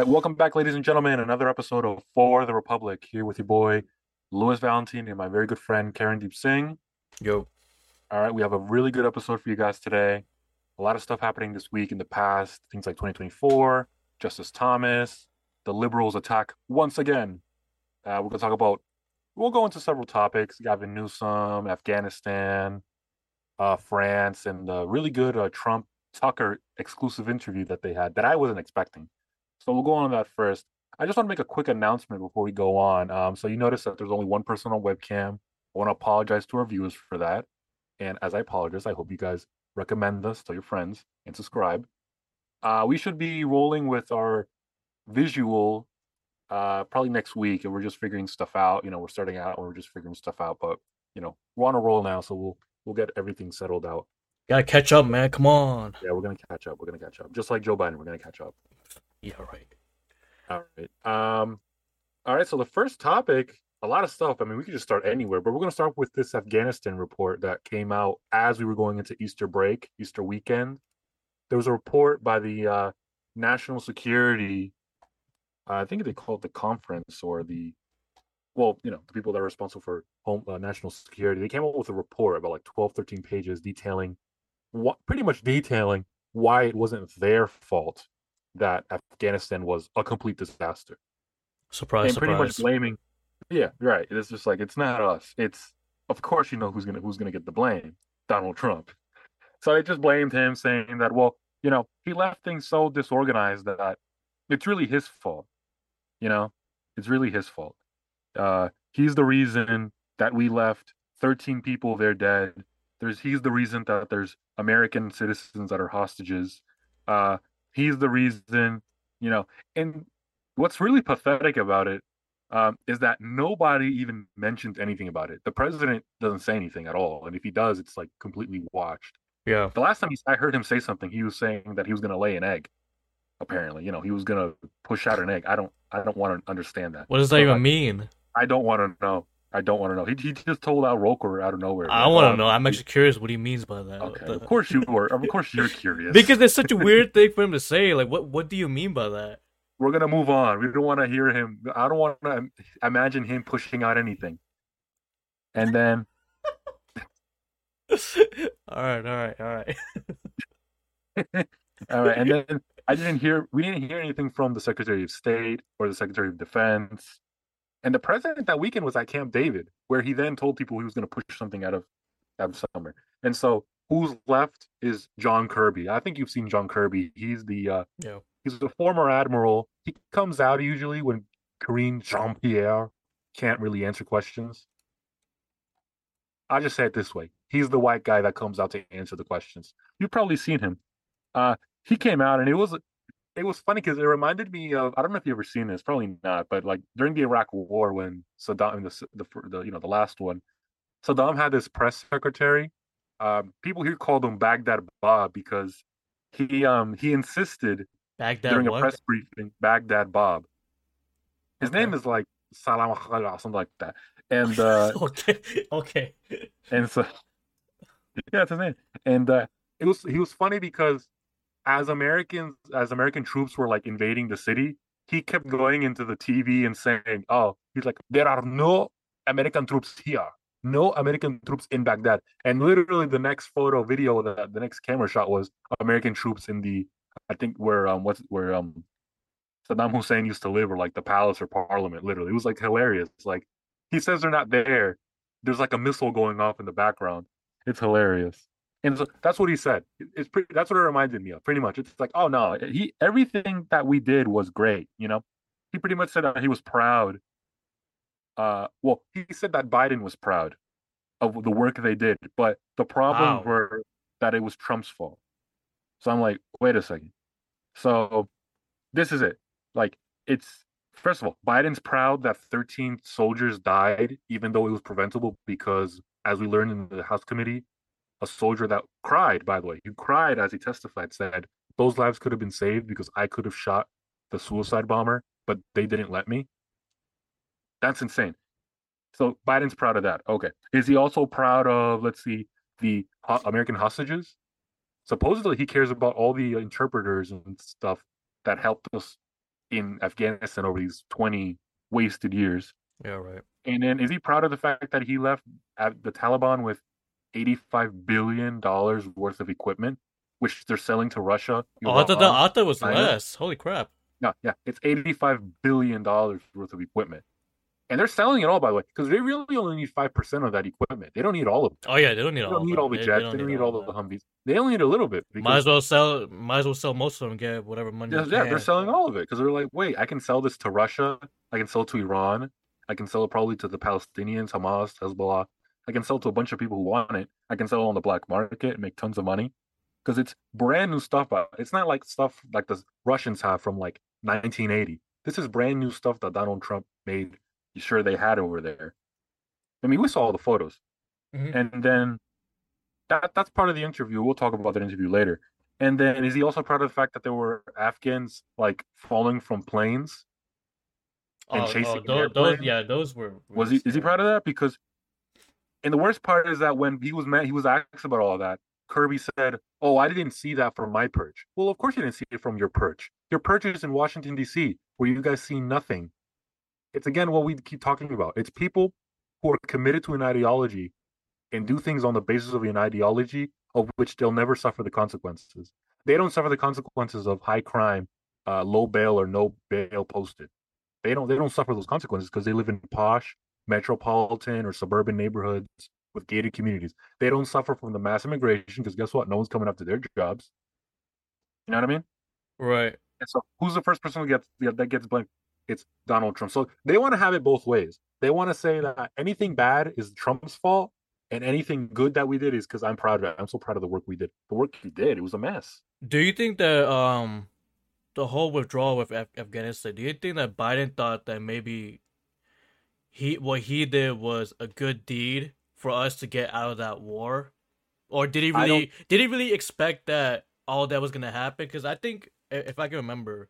right, welcome back, ladies and gentlemen. Another episode of For the Republic here with your boy Louis Valentine and my very good friend Karen Deep Singh. Yo. All right, we have a really good episode for you guys today. A lot of stuff happening this week in the past, things like 2024, Justice Thomas, the liberals attack once again. Uh, we're going to talk about, we'll go into several topics Gavin Newsom, Afghanistan, uh, France, and the really good uh, Trump Tucker exclusive interview that they had that I wasn't expecting. So we'll go on that first. I just want to make a quick announcement before we go on. Um, so you notice that there's only one person on webcam. I want to apologize to our viewers for that. And as I apologize, I hope you guys recommend us to your friends and subscribe. Uh, we should be rolling with our visual uh, probably next week, and we're just figuring stuff out. You know, we're starting out, and we're just figuring stuff out. But you know, we're on a roll now, so we'll we'll get everything settled out. Gotta catch up, man. Come on. Yeah, we're gonna catch up. We're gonna catch up. Just like Joe Biden, we're gonna catch up. Yeah, right. All right. Um, all right. So the first topic, a lot of stuff. I mean, we could just start anywhere, but we're gonna start with this Afghanistan report that came out as we were going into Easter break, Easter weekend. There was a report by the uh, National Security. Uh, I think they call it the conference or the, well, you know, the people that are responsible for home uh, national security. They came up with a report about like 12, 13 pages detailing what pretty much detailing why it wasn't their fault that Afghanistan was a complete disaster. Surprise, and pretty surprise. much blaming Yeah, right. It's just like it's not us. It's of course you know who's gonna who's gonna get the blame. Donald Trump. So they just blamed him, saying that, well, you know, he left things so disorganized that it's really his fault. You know, it's really his fault. Uh, he's the reason that we left 13 people there dead. There's he's the reason that there's American citizens that are hostages. Uh, he's the reason, you know. And what's really pathetic about it um, is that nobody even mentions anything about it. The president doesn't say anything at all, and if he does, it's like completely watched. yeah. The last time he, I heard him say something, he was saying that he was going to lay an egg. Apparently, you know, he was going to push out an egg. I don't, I don't want to understand that. What does that So, even like, mean? I don't want to know. I don't want to know. He, he just told Al Roker out of nowhere. I like, want "Oh, to know. I'm actually curious what he means by that. Okay, of course you were. Of course you're curious. because it's such a weird thing for him to say. Like, what what do you mean by that? we're gonna move on. We don't want to hear him. I don't want to imagine him pushing out anything. And then all right, all right, all right. All right, and then I didn't hear we didn't hear anything from the Secretary of State or the Secretary of Defense. And the president that weekend was at Camp David, where he then told people he was going to push something out of out of summer. And so who's left is John Kirby. I think you've seen John Kirby. He's the uh, Yeah. he's the former admiral. He comes out usually when Karine Jean Pierre can't really answer questions. I'll just say it this way. He's the white guy that comes out to answer the questions. You've probably seen him. Uh, he came out and it was it was funny because it reminded me of I don't know if you ever seen this, probably not, but like during the Iraq War when Saddam the the, the you know the last one, Saddam had this press secretary. Um, people here called him Baghdad Bob because he um he insisted Baghdad during a press briefing Baghdad Bob. His Okay. name is like Salam or something like that, and uh, okay, okay. and so yeah, it's his name. And uh, it was he was funny because as Americans, as American troops were like invading the city, he kept going into the TV and saying, "Oh, he's like there are no American troops here, no American troops in Baghdad." And literally, the next photo, video, the the next camera shot was American troops in the, I think where um what's where um Saddam Hussein used to live, or like the palace or parliament. Literally, it was like hilarious. Like he says they're not there. There's like a missile going off in the background. It's hilarious. And so that's what he said. It's pretty. That's what it reminded me of. Pretty much, it's like, oh no, he everything that we did was great. You know, he pretty much said that he was proud. Uh, well, he said that Biden was proud of the work they did, but the problems Wow. were that it was Trump's fault. So I'm like, wait a second. So this is it. Like, it's first of all, Biden's proud that 13 soldiers died, even though it was preventable, because as we learned in the House committee, a soldier that cried, by the way, he cried as he testified, said, Those lives could have been saved because I could have shot the suicide bomber, but they didn't let me. That's insane. So Biden's proud of that. Okay. Is he also proud of, let's see, the American hostages? Supposedly he cares about all the interpreters and stuff that helped us in Afghanistan over these 20 wasted years. Yeah, right. And then is he proud of the fact that he left the Taliban with 85 billion dollars worth of equipment, which they're selling to Russia? Oh, I thought, that, I thought was less. Holy crap! No, yeah, it's 85 billion dollars worth of equipment and they're selling it all by the way because they really only need five percent of that equipment. They don't need all of it. Oh yeah, they don't need they all. Don't need all the jets. They don't, they don't need, all, all the Humvees. They only need a little bit. Might as well sell. Might as well sell most of them. Get whatever money. Yeah, yeah they're selling all of it because they're like, wait, I can sell this to Russia. I can sell it to Iran. I can sell it probably to the Palestinians, Hamas, Hezbollah. I can sell to a bunch of people who want it. I can sell it on the black market and make tons of money because it's brand new stuff. It's not like stuff like the Russians have from like 1980. This is brand new stuff that Donald Trump made sure they had over there. I mean, we saw all the photos, mm-hmm. and then that that's part of the interview. We'll talk about that interview later. And then is he also proud of the fact that there were Afghans like falling from planes and oh, oh chasing oh, those, those, yeah, those were. Was he? Is he proud of that? Because, and the worst part is that when he was mad, he was asked about all that. Kirby said, "Oh, I didn't see that from my perch." Well, of course you didn't see it from your perch. Your perch is in Washington D.C., where you guys see nothing it's again what we keep talking about. It's people who are committed to an ideology and do things on the basis of an ideology of which they'll never suffer the consequences. They don't suffer the consequences of high crime, uh, low bail or no bail posted. They don't. They don't suffer those consequences because they live in posh, metropolitan, or suburban neighborhoods with gated communities. They don't suffer from the mass immigration because guess what? No one's coming up to their jobs. You know what I mean? Right. And so, who's the first person who gets that gets blamed? it's Donald Trump. So they want to have it both ways. They want to say that anything bad is Trump's fault, and anything good that we did is because I'm proud of it. I'm so proud of the work we did. The work he did, it was a mess. Do you think that um the whole withdrawal with Af- Afghanistan? Do you think that Biden thought that maybe he what he did was a good deed for us to get out of that war, or did he really did he really expect that all that was gonna happen? Because I think if I can remember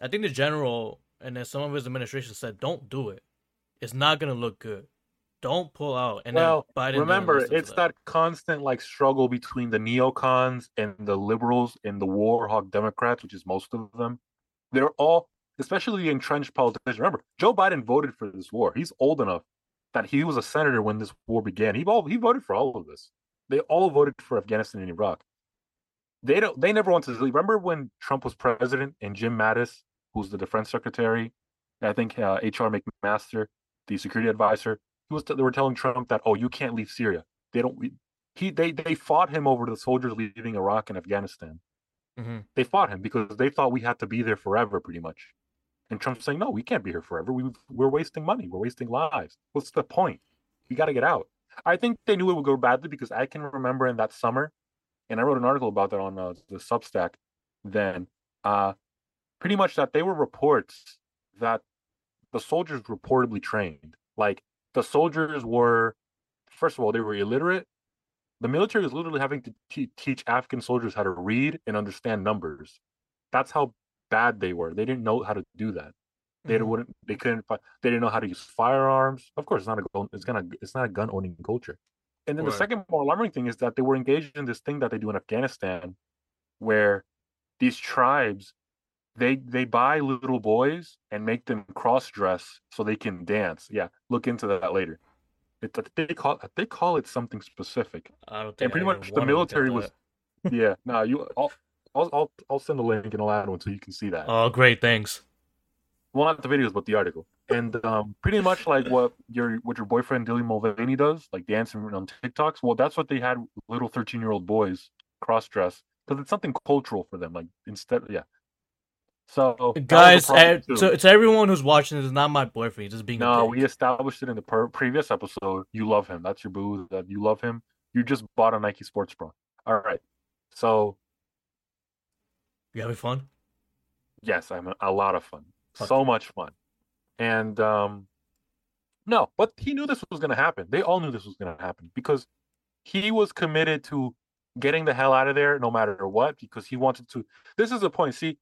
I think the general and then some of his administration said, "Don't do it. It's not going to look good. Don't pull out." And well, Biden remember, it's that. that. constant like struggle between the neocons and the liberals and the war hawk Democrats, which is most of them. They're all, especially the entrenched politicians. Remember, Joe Biden voted for this war. He's old enough that he was a senator when this war began. He all, he voted for all of this. They all voted for Afghanistan and Iraq they don't they never wanted to leave. Remember when Trump was president and Jim Mattis, who's the defense secretary, I think uh, HR McMaster, the security advisor, he was they were telling Trump that oh you can't leave Syria. They don't he they they fought him over the soldiers leaving Iraq and Afghanistan. Mm-hmm. They fought him because they thought we had to be there forever, pretty much. And Trump's saying, no, we can't be here forever. We we're wasting money. We're wasting lives. What's the point? We got to get out. I think they knew it would go badly because I can remember in that summer and I wrote an article about that on uh, the Substack. Then, uh, pretty much that they were reports that the soldiers reportedly trained. Like the soldiers were, first of all, they were illiterate. The military was literally having to te- teach Afghan soldiers how to read and understand numbers. That's how bad they were. They didn't know how to do that. They mm-hmm. wouldn't. They couldn't. They didn't know how to use firearms. Of course, it's not a. It's gonna. It's not a gun owning culture. And then right. the second more alarming thing is that they were engaged in this thing that they do in Afghanistan, where these tribes they they buy little boys and make them cross dress so they can dance. Yeah, look into that later. It, they call they call it something specific. I don't think and pretty much the military was. yeah, no, you. I'll, I'll I'll I'll send a link and I'll add one so you can see that. Oh, great! Thanks. Well, not the videos, but the article and um, pretty much like what your what your boyfriend Dylan Mulvaney does, like dancing on TikToks. Well, that's what they had little thirteen year old boys cross dress because it's something cultural for them. Like instead, yeah. So guys, uh, so to everyone who's watching, this is not my boyfriend. He's just being. No, we established it in the per- previous episode. You love him. That's your boo. That you love him. You just bought a Nike Sports Bra. All right. So. You having fun? Yes, I'm a, a lot of fun. Okay. So much fun. And um, no, but he knew this was going to happen. They all knew this was going to happen because he was committed to getting the hell out of there no matter what because he wanted to. This is the point. See,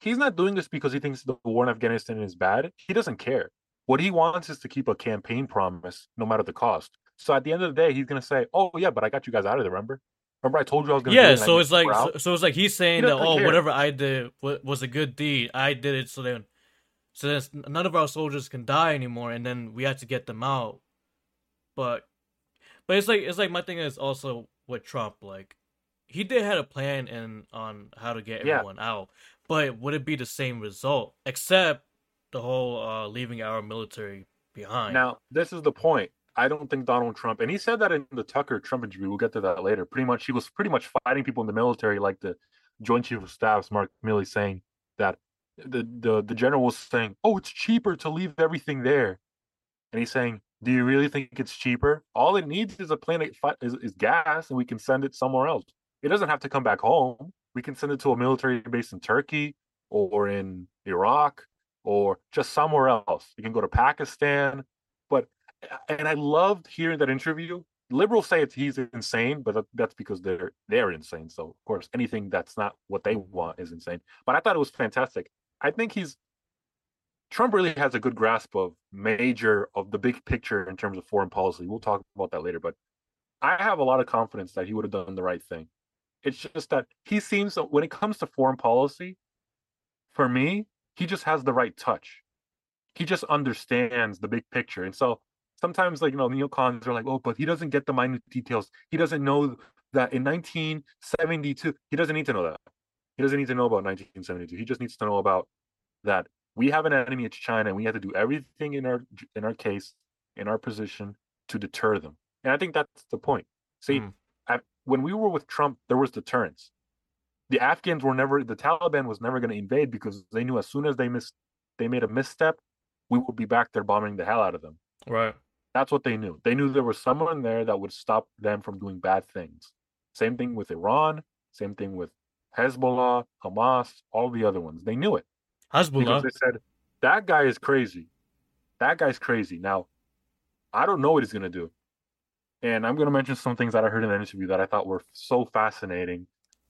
he's not doing this because he thinks the war in Afghanistan is bad. He doesn't care. What he wants is to keep a campaign promise no matter the cost. So at the end of the day, he's going to say, "Oh yeah, but I got you guys out of there. Remember? Remember, I told you I was gonna. Yeah, do it, so it's like so, so, it's like he's saying that oh care. whatever I did was a good deed. I did it so then so then none of our soldiers can die anymore, and then we had to get them out. But but it's like it's like my thing is also with Trump like he did had a plan and on how to get Yeah. everyone out, but would it be the same result except the whole uh leaving our military behind? Now, this is the point. I don't think Donald Trump, and he said that in the Tucker Trump interview. We'll get to that later. Pretty much, he was pretty much fighting people in the military, like the Joint Chief of Staffs, Mark Milley, saying that the the the general was saying, "Oh, it's cheaper to leave everything there," and he's saying, "Do you really think it's cheaper? All it needs is a plane fi- is, is gas, and we can send it somewhere else. It doesn't have to come back home. We can send it to a military base in Turkey or in Iraq or just somewhere else. You can go to Pakistan, but and I loved hearing that interview. Liberals say it's he's insane, but that's because they're they're insane. So of course, anything that's not what they want is insane. But I thought it was fantastic. I think he's Trump really has a good grasp of major of the big picture in terms of foreign policy. We'll talk about that later, but I have a lot of confidence that he would have done the right thing. It's just that he seems when it comes to foreign policy, for me, he just has the right touch. He just understands the big picture. And so sometimes like you know neocons are like, oh, but he doesn't get the minute details. He doesn't know that in 1972, he doesn't need to know that. He doesn't need to know about 1972. He just needs to know about that we have an enemy, it's China, and we have to do everything in our in our case, in our position to deter them. And I think that's the point. See, Mm. at, when we were with Trump, there was deterrence. The Afghans were never the Taliban was never going to invade because they knew as soon as they missed they made a misstep, we would be back there bombing the hell out of them. right. That's what they knew. They knew there was someone there that would stop them from doing bad things. Same thing with Iran, same thing with Hezbollah, Hamas, all the other ones. They knew it because Hezbollah. they said that guy is crazy. That guy's crazy. Now, I don't know what he's gonna do, and I'm gonna mention some things that I heard in the interview that I thought were so fascinating.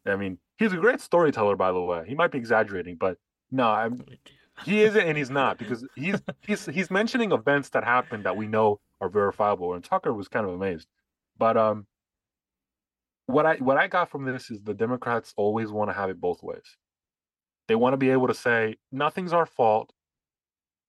I mean, he's a great storyteller, by the way. He might be exaggerating, but no, I'm, he isn't, and he's not because he's he's he's mentioning events that happened that we know are verifiable. And Tucker was kind of amazed, but um, what I what I got from this is the Democrats always want to have it both ways. They want to be able to say nothing's our fault,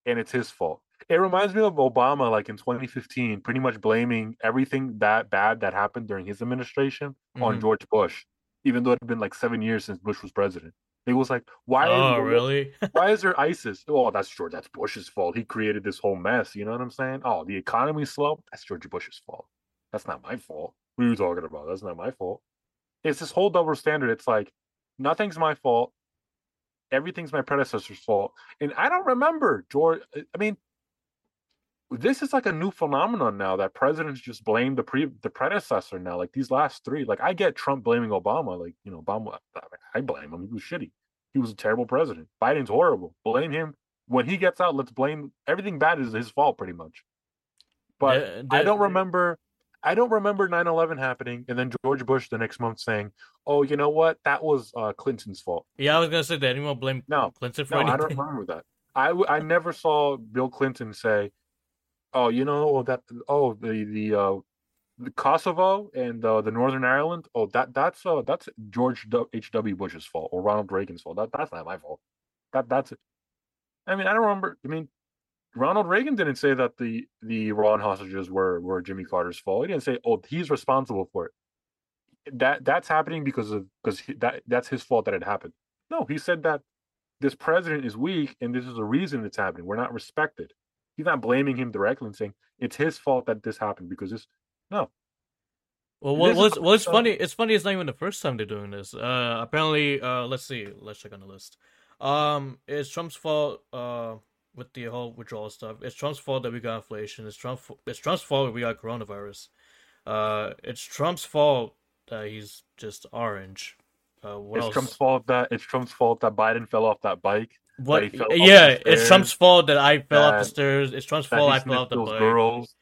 and it's his fault. It reminds me of Obama, like in 2015, pretty much blaming everything that bad that happened during his administration on Mhm. George Bush, even though it had been like seven years since Bush was president. He was like, "Why? Oh is, really? Why is there ISIS? Oh, that's George. That's Bush's fault. He created this whole mess. You know what I'm saying? Oh, the economy's slow. That's George Bush's fault. That's not my fault. What are you talking about? That's not my fault. It's this whole double standard. It's like nothing's my fault. Everything's my predecessor's fault. And I don't remember George. I mean, this is like a new phenomenon now that presidents just blame the pre the predecessor now. Like these last three, like I get Trump blaming Obama. Like you know, Obama, I blame him. He was shitty. He was a terrible president. Biden's horrible. Blame him when he gets out. Let's blame everything bad is his fault, pretty much. But The- I don't remember. I don't remember 9/11 happening, and then George Bush the next month saying, "Oh, you know what? That was uh, Clinton's fault." Yeah, I was gonna say that anyone blame No, Clinton for No, anything. I don't remember that. I, w- I never saw Bill Clinton say, "Oh, you know that oh the the uh, the Kosovo and uh, the Northern Ireland. Oh, that that's uh that's George H W Bush's fault or Ronald Reagan's fault. That that's not my fault. That that's. I mean, I don't remember. I mean, Ronald Reagan didn't say that the the Iran hostages were were Jimmy Carter's fault. He didn't say, "Oh, he's responsible for it." That that's happening because of because that that's his fault that it happened. No, he said that this president is weak and this is the reason it's happening. We're not respected. He's not blaming him directly and saying it's his fault that this happened because this. No, Well, what, what's what's also- funny? It's funny. It's not even the first time they're doing this. Uh, apparently, uh, let's see. Let's check on the list. Um, it's Trump's fault. Uh, with the whole withdrawal stuff, it's Trump's fault that we got inflation. It's Trump. It's Trump's fault that we got coronavirus. Uh, it's Trump's fault that he's just orange. Uh, it's else? Trump's fault that it's Trump's fault that Biden fell off that bike. What? he Yeah, it's Trump's fault that I fell off the stairs. It's Trump's fault I fell off the bike. girls.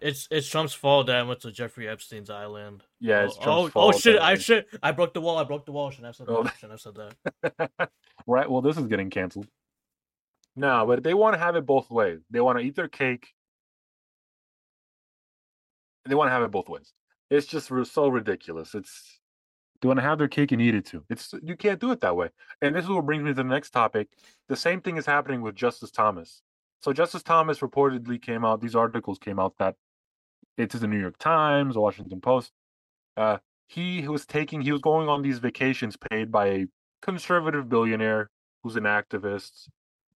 It's it's Trump's fault that I went to Jeffrey Epstein's island. Yeah, it's oh, Trump's oh, oh fault. oh shit! that- I shit! I broke the wall. I broke the wall. Shouldn't have said that. Oh. Shouldn't have said that. right. Well, this is getting canceled. No, but they want to have it both ways. They want to eat their cake. They want to have it both ways. It's just so ridiculous. It's they want to have their cake and eat it too. It's you can't do it that way. And this is what brings me to the next topic. The same thing is happening with Justice Thomas. So Justice Thomas reportedly came out. These articles came out that it's the New York Times, the Washington Post. Uh, he was taking, he was going on these vacations paid by a conservative billionaire who's an activist,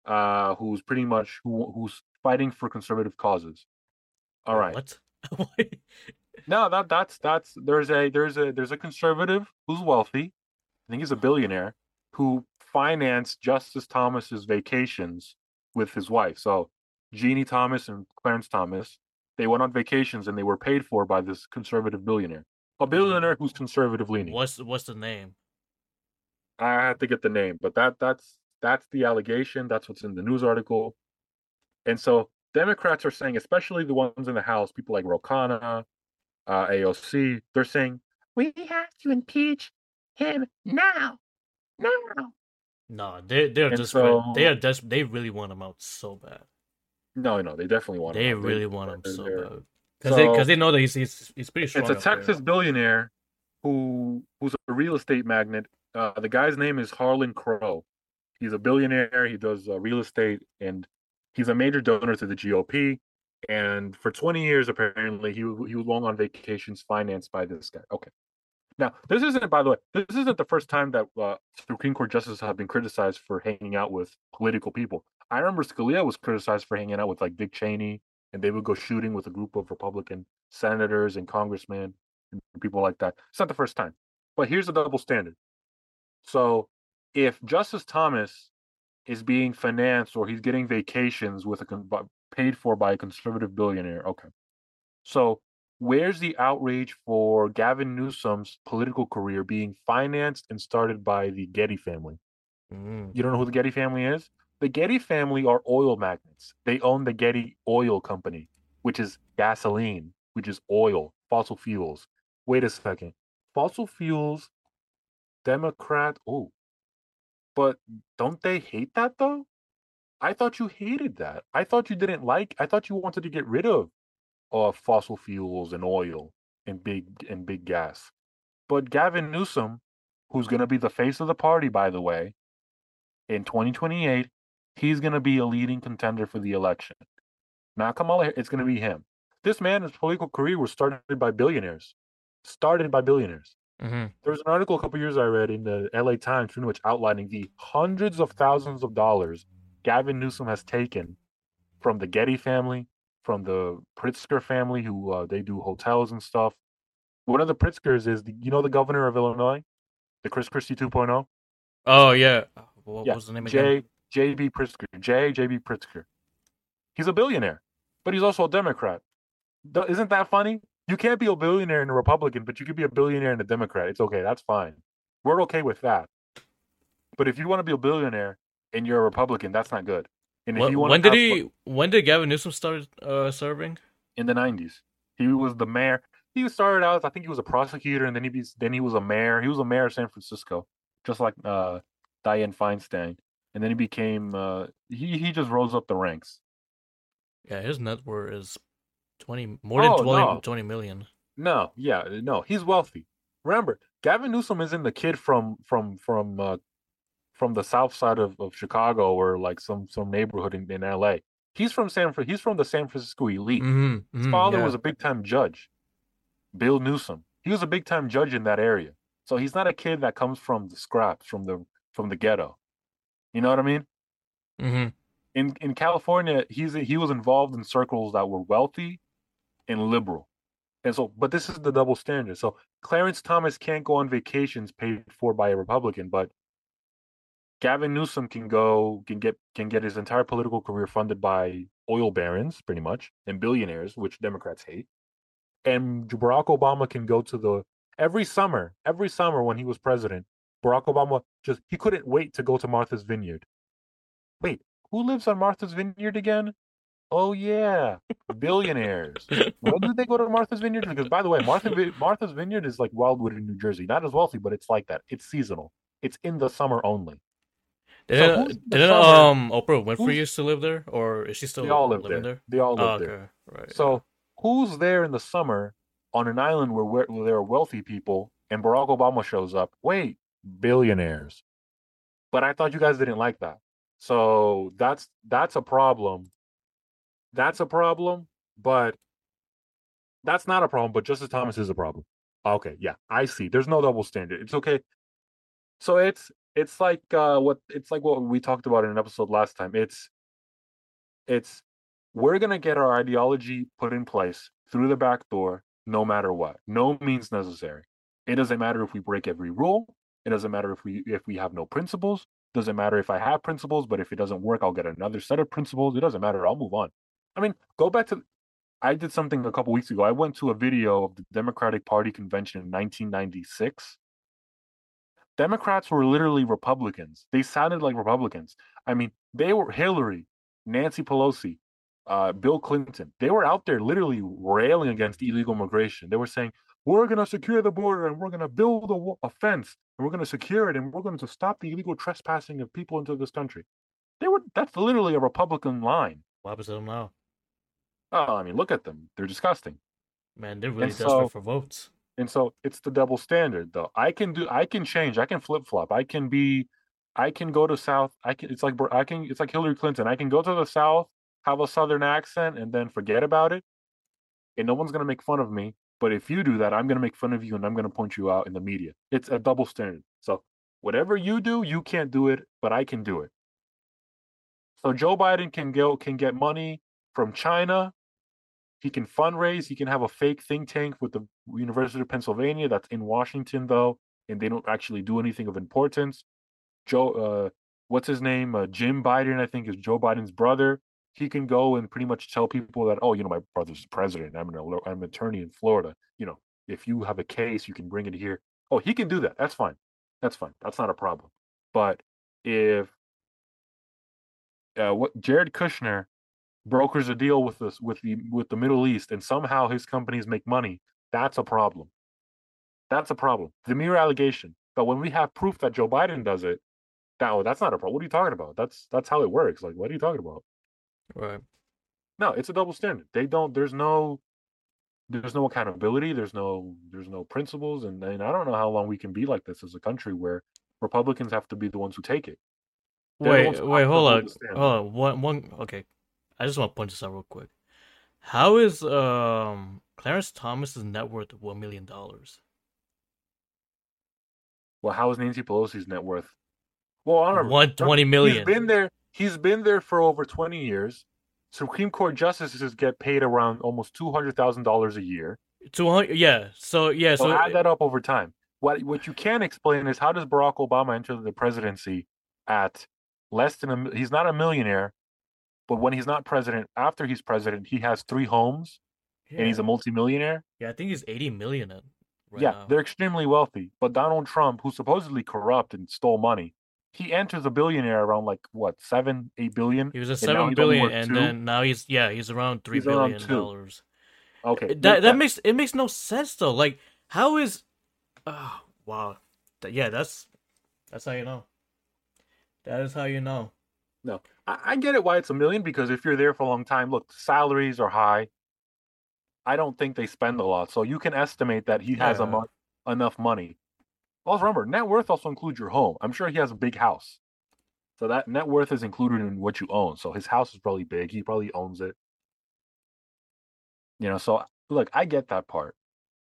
uh, who's pretty much who, who's fighting for conservative causes. All right. What? no, that that's that's there's a there's a there's a conservative who's wealthy. I think he's a billionaire who financed Justice Thomas's vacations with his wife. So Ginni Thomas and Clarence Thomas, they went on vacations and they were paid for by this conservative billionaire. A billionaire who's conservative leaning. What's what's the name? I have to get the name, but that that's that's the allegation. That's what's in the news article. And so Democrats are saying, especially the ones in the House, people like Ro Khanna, uh, AOC, they're saying we have to impeach him now, now. No, they they're just so, they are just they really want him out so bad. No, no, they definitely want. Him. They him really they, want him so bad because so, they they know that he's he's, he's pretty strong. It's a Texas there. billionaire who who's a real estate magnate. Uh, the guy's name is Harlan Crow. He's a billionaire. He does uh, real estate, and he's a major donor to the GOP. And for 20 years, apparently, he he was long on vacations financed by this guy. Okay. Now, this isn't, by the way, this isn't the first time that uh, Supreme Court justices have been criticized for hanging out with political people. I remember Scalia was criticized for hanging out with like Dick Cheney, and they would go shooting with a group of Republican senators and congressmen and people like that. It's not the first time. But here's the double standard. So if Justice Thomas is being financed or he's getting vacations with a paid for by a conservative billionaire, okay. So where's the outrage for Gavin Newsom's political career being financed and started by the Getty family? Mm. You don't know who the Getty family is? The Getty family are oil magnates. They own the Getty Oil Company, which is gasoline, which is oil, fossil fuels. Wait a second. Fossil fuels, Democrat. Oh, but don't they hate that though? I thought you hated that. I thought you didn't like. I thought you wanted to get rid of of fossil fuels and oil and big and big gas. But Gavin Newsom, who's going to be the face of the party, by the way, in 2028, he's going to be a leading contender for the election. Not Kamala, it's going to be him. This man's political career was started by billionaires. Started by billionaires. Mm-hmm. There was an article a couple years I read in the LA Times pretty much outlining the hundreds of thousands of dollars Gavin Newsom has taken from the Getty family, from the Pritzker family, who uh, they do hotels and stuff. One of the Pritzkers is, the, you know, the governor of Illinois, the Chris Christie 2.0. Oh yeah, what yeah. was the name again? J.B. Pritzker. J. J.B. Pritzker. He's a billionaire, but he's also a Democrat. Isn't that funny? You can't be a billionaire and a Republican, but you could be a billionaire and a Democrat. It's okay. That's fine. We're okay with that. But if you want to be a billionaire and you're a Republican, that's not good. And if when, you want when did he? When did Gavin Newsom start uh, serving? In the '90s, he was the mayor. He started out, I think he was a prosecutor, and then he then he was a mayor. He was a mayor of San Francisco, just like uh, Dianne Feinstein. And then he became uh, he he just rose up the ranks. Yeah, his net worth is twenty more than oh, 20, no. 20 million. No, yeah, no, he's wealthy. Remember, Gavin Newsom isn't the kid from from from uh, from the south side of, of Chicago or like some some neighborhood in, in LA. He's from San he's from the San Francisco elite. Mm-hmm, mm-hmm, His father yeah. was a big time judge. Bill Newsom. He was a big time judge in that area. So he's not a kid that comes from the scraps, from the from the ghetto. You know what I mean? Mm-hmm. In in California, he's he was involved in circles that were wealthy and liberal. And so, but this is the double standard. So Clarence Thomas can't go on vacations paid for by a Republican, but Gavin Newsom can go can get can get his entire political career funded by oil barons, pretty much, and billionaires, which Democrats hate. And Barack Obama can go to the every summer, every summer when he was president, Barack Obama just he couldn't wait to go to Martha's Vineyard. Wait, who lives on Martha's Vineyard again? Oh yeah, billionaires. when did they go to Martha's Vineyard? Because by the way, Martha Martha's Vineyard is like Wildwood in New Jersey. Not as wealthy, but it's like that. It's seasonal. It's in the summer only. Didn't, so didn't um Oprah Winfrey used to live there, or is she still there? they all live there. there? They all live oh, okay. there. Right. So who's there in the summer on an island where, where there are wealthy people and Barack Obama shows up. Wait, billionaires. But I thought you guys didn't like that. So that's that's a problem. That's a problem, but that's not a problem, but Justice Thomas is a problem. Okay, yeah, I see. There's no double standard. It's okay. So it's it's like uh what it's like what we talked about in an episode last time. It's it's we're gonna get our ideology put in place through the back door, no matter what. No means necessary. It doesn't matter if we break every rule. It doesn't matter if we if we have no principles. Doesn't matter if I have principles, but if it doesn't work, I'll get another set of principles. It doesn't matter. I'll move on. I mean, go back to I did something a couple weeks ago. I went to a video of the Democratic Party convention in 1996. Democrats were literally Republicans. They sounded like Republicans. I mean, they were Hillary, Nancy Pelosi, uh, Bill Clinton. They were out there literally railing against illegal immigration. They were saying, we're going to secure the border and we're going to build a, a fence and we're going to secure it and we're going to stop the illegal trespassing of people into this country. They were that's literally a Republican line. What happens to them now? Oh, I mean, look at them. They're disgusting. Man, they're really and desperate so, for votes. And so it's the double standard though. I can do I can change. I can flip flop. I can be I can go to South. I can it's like I can it's like Hillary Clinton. I can go to the South, have a southern accent, and then forget about it. And no one's gonna make fun of me. But if you do that, I'm gonna make fun of you and I'm gonna point you out in the media. It's a double standard. So whatever you do, you can't do it, but I can do it. So Joe Biden can go can get money from China he can fundraise. He can have a fake think tank with the University of Pennsylvania that's in Washington, though, and they don't actually do anything of importance. Joe, uh, what's his name? Uh, Jim Biden, I think, is Joe Biden's brother. He can go and pretty much tell people that, oh, you know, my brother's president. I'm an, I'm an attorney in Florida. You know, if you have a case, you can bring it here. Oh, he can do that. That's fine. That's fine. That's not a problem. But if uh, what Jared Kushner brokers a deal with this with the with the Middle East and somehow his companies make money, that's a problem. That's a problem. The mere allegation. But when we have proof that Joe Biden does it, that oh, that's not a problem. What are you talking about? That's that's how it works. Like, what are you talking about? Right. No, it's a double standard. They don't. There's no. There's no accountability. There's no. There's no principles, and, and I don't know how long we can be like this as a country where Republicans have to be the ones who take it. They're wait, wait, hold on, hold on. One, one. Okay, I just want to point this out real quick. How is um Clarence Thomas's net worth one million dollars? Well, how is Nancy Pelosi's net worth? Well, I don't know. One twenty million. He's been there. He's been there for over twenty years. Supreme Court justices get paid around almost two hundred thousand dollars a year. Two hundred, yeah. So yeah, so, so add that up over time. What what you can explain is how does Barack Obama enter the presidency at less than a? He's not a millionaire, but when he's not president, after he's president, he has three homes yeah. and he's a multimillionaire. Yeah, I think he's 80 million. Right yeah, now. they're extremely wealthy. But Donald Trump, who supposedly corrupt and stole money, he enters a billionaire around like what seven, eight billion. He was a seven billion, and two. then now he's yeah, he's around three he's billion around dollars. Okay, that that, that makes it makes no sense though. Like, how is? Oh wow, yeah, that's that's how you know. That is how you know. No, I, I get it why it's a million because if you're there for a long time, look, salaries are high. I don't think they spend a lot, so you can estimate that he has yeah. a enough money. Also, remember, net worth also includes your home. I'm sure he has a big house, so that net worth is included in what you own. So his house is probably big. He probably owns it. You know, so look, I get that part.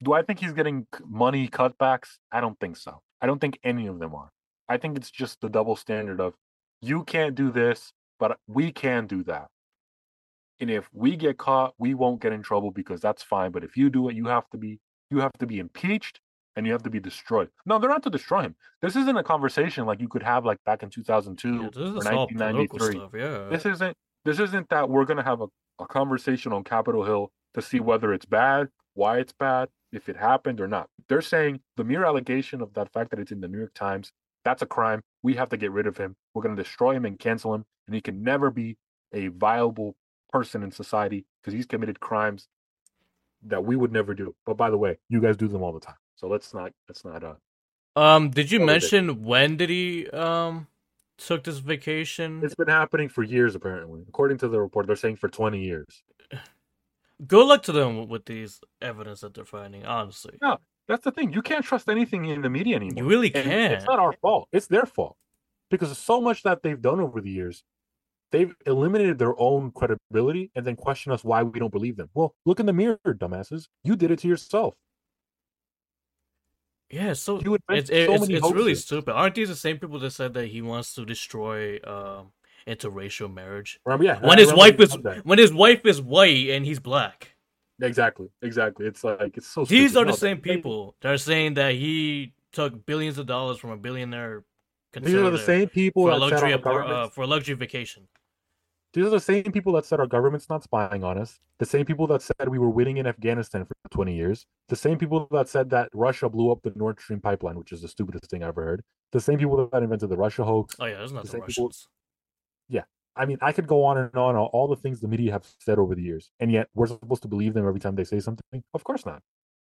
Do I think he's getting money cutbacks? I don't think so. I don't think any of them are. I think it's just the double standard of you can't do this, but we can do that. And if we get caught, we won't get in trouble because that's fine. But if you do it, you have to be you have to be impeached and you have to be destroyed. No, they're not to destroy him. This isn't a conversation like you could have like back in 2002 yeah, or 1993. Stuff, yeah. This isn't this isn't that we're gonna have a, a conversation on Capitol Hill to see whether it's bad, why it's bad, if it happened or not. They're saying the mere allegation of that fact that it's in the New York Times that's a crime. We have to get rid of him. We're going to destroy him and cancel him, and he can never be a viable person in society because he's committed crimes that we would never do. But by the way, you guys do them all the time. So let's not let's not uh um did you mention when did he um took this vacation? It's been happening for years apparently. According to the report, they're saying for 20 years. good luck to them with these evidence that they're finding. Honestly, no, that's the thing. You can't trust anything in the media anymore. You really can't. It's not our fault. It's their fault because so much that they've done over the years. They've eliminated their own credibility and then question us why we don't believe them. Well, look in the mirror, dumbasses. You did it to yourself. Yeah, so it's so it's, it's really stupid. Aren't these the same people that said that he wants to destroy um, interracial marriage? Remember, yeah, when his wife is when his wife is white and he's black. Exactly, exactly. It's like it's so. These stupid. are the same people that are saying that he took billions of dollars from a billionaire. These are the same people for a luxury apart, uh, for a luxury vacation. These are the same people that said our government's not spying on us. The same people that said we were winning in Afghanistan for 20 years. The same people that said that Russia blew up the Nord Stream pipeline, which is the stupidest thing I've ever heard. The same people that invented the Russia hoax. Oh yeah, there's not the, the Russians. People... Yeah, I mean, I could go on and on all the things the media have said over the years, and yet we're supposed to believe them every time they say something. Of course not.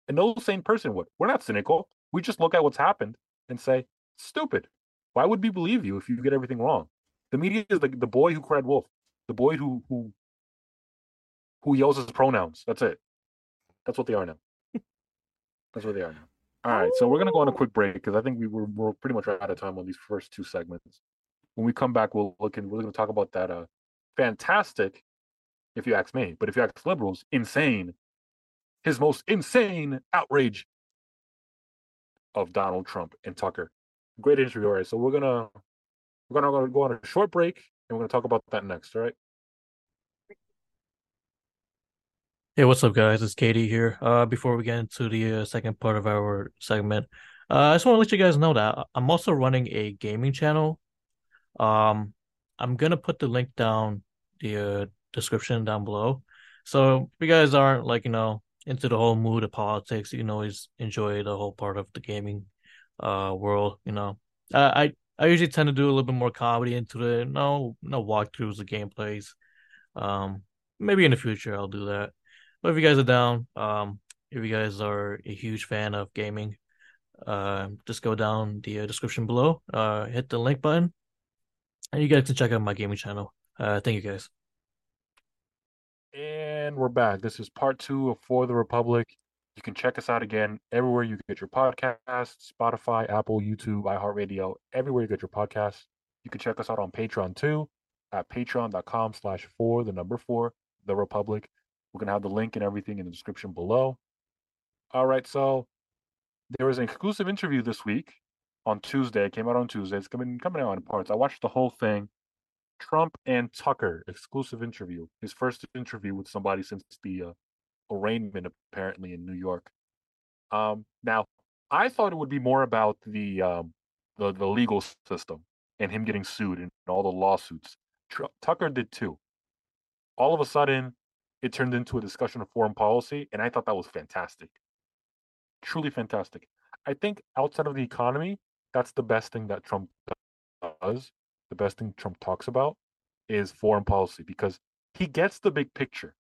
And no sane person would. We're not cynical. We just look at what's happened and say, "Stupid. Why would we believe you if you get everything wrong?" The media is like the boy who cried wolf the boy who who who yells his pronouns. That's it. That's what they are now. That's what they are now. All right, so we're gonna go on a quick break because I think we were we're pretty much out of time on these first two segments. When we come back, we'll look and we're gonna talk about that uh fantastic, if you ask me, but if you ask liberals, insane, his most insane outrage of Donald Trump and Tucker. Great interview, all right. So we're gonna we're gonna go on a short break and we're going to talk about that next, all right? Hey, what's up, guys? It's Katie here. Uh, before we get into the uh, second part of our segment, uh, I just want to let you guys know that I'm also running a gaming channel. Um, I'm gonna put the link down the uh, description down below. So if you guys aren't like you know into the whole mood of politics, you can always enjoy the whole part of the gaming uh world. You know, I I usually tend to do a little bit more comedy into the no no walkthroughs of gameplays. Um, maybe in the future I'll do that. But if you guys are down, um, if you guys are a huge fan of gaming, uh, just go down the uh, description below, uh, hit the link button, and you guys can check out my gaming channel. Uh, thank you guys. And we're back. This is part two of For the Republic. You can check us out again everywhere you get your podcasts Spotify, Apple, YouTube, iHeartRadio, everywhere you get your podcasts. You can check us out on Patreon too at patreon.com slash four, the number four, the Republic. We're going to have the link and everything in the description below. All right, so there was an exclusive interview this week on Tuesday. It came out on Tuesday. It's coming coming out in parts. I watched the whole thing. Trump and Tucker exclusive interview. His first interview with somebody since the uh, arraignment apparently in New York. Um, now, I thought it would be more about the um, the, the legal system and him getting sued and all the lawsuits. Tr- Tucker did too. All of a sudden, it turned into a discussion of foreign policy, and I thought that was fantastic. Truly fantastic. I think outside of the economy, that's the best thing that Trump does. The best thing Trump talks about is foreign policy because he gets the big picture.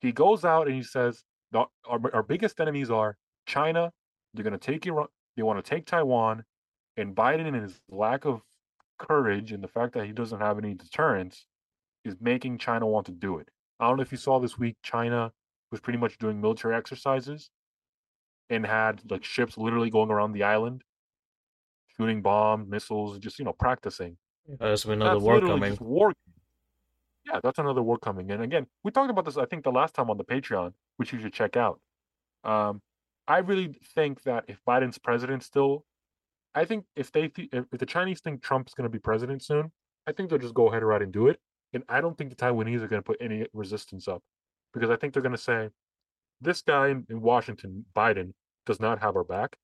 He goes out and he says, our, our biggest enemies are China. They're going to take Iran. They want to take Taiwan. And Biden, and his lack of courage and the fact that he doesn't have any deterrence, is making China want to do it. I don't know if you saw this week, China was pretty much doing military exercises and had like ships literally going around the island, shooting bombs, missiles, just you know practicing. There's the war coming. War yeah, that's another war coming in. Again, we talked about this, I think, the last time on the Patreon, which you should check out. Um, I really think that if Biden's president still, I think if they th- if the Chinese think Trump's going to be president soon, I think they'll just go ahead and right and do it. And I don't think the Taiwanese are going to put any resistance up because I think they're going to say, this guy in Washington, Biden, does not have our back,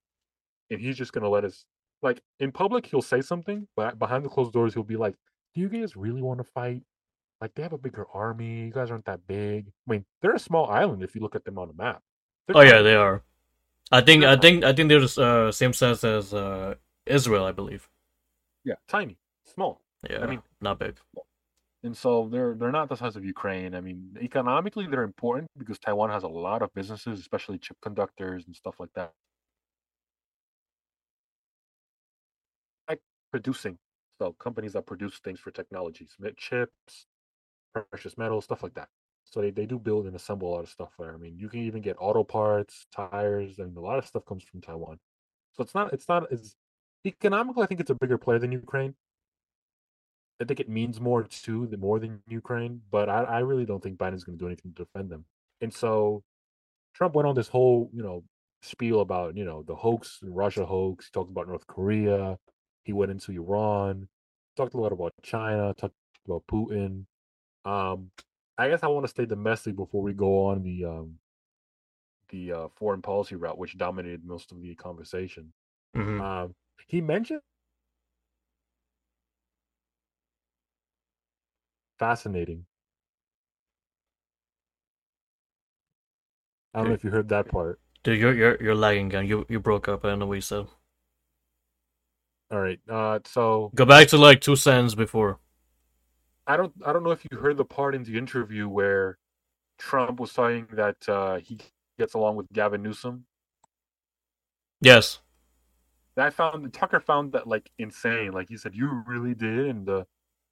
and he's just going to let us. Like in public, he'll say something, but behind the closed doors, he'll be like, "Do you guys really want to fight? Like they have a bigger army. You guys aren't that big. I mean, they're a small island if you look at them on a map. They're oh tiny. yeah, they are. I think they're I think tiny. I think they're the uh, same size as uh, Israel, I believe. Yeah, tiny, small. Yeah, I mean, not big. And so they're they're not the size of Ukraine. I mean, economically they're important because Taiwan has a lot of businesses, especially chip conductors and stuff like that. Like producing, so companies that produce things for technologies, chips, precious metals, stuff like that. So they, they do build and assemble a lot of stuff there. I mean, you can even get auto parts, tires, and a lot of stuff comes from Taiwan. So it's not it's not as economically. I think it's a bigger player than Ukraine. I think it means more too, the more than Ukraine. But I, I really don't think Biden's going to do anything to defend them. And so Trump went on this whole you know spiel about you know the hoax, Russia hoax. He talked about North Korea. He went into Iran. Talked a lot about China. Talked about Putin. Um, I guess I want to stay domestic before we go on the um, the uh, foreign policy route, which dominated most of the conversation. Mhm. Um, he mentioned fascinating. I don't know if you heard that part. Dude, you're you're you're lagging again. You you broke up. I don't know what you said. All right. Uh, so Go back to like two sentences before. I don't I don't know if you heard the part in the interview where Trump was saying that uh, he gets along with Gavin Newsom. Yes. I found Tucker found that like insane. Like he said, you really did, and uh,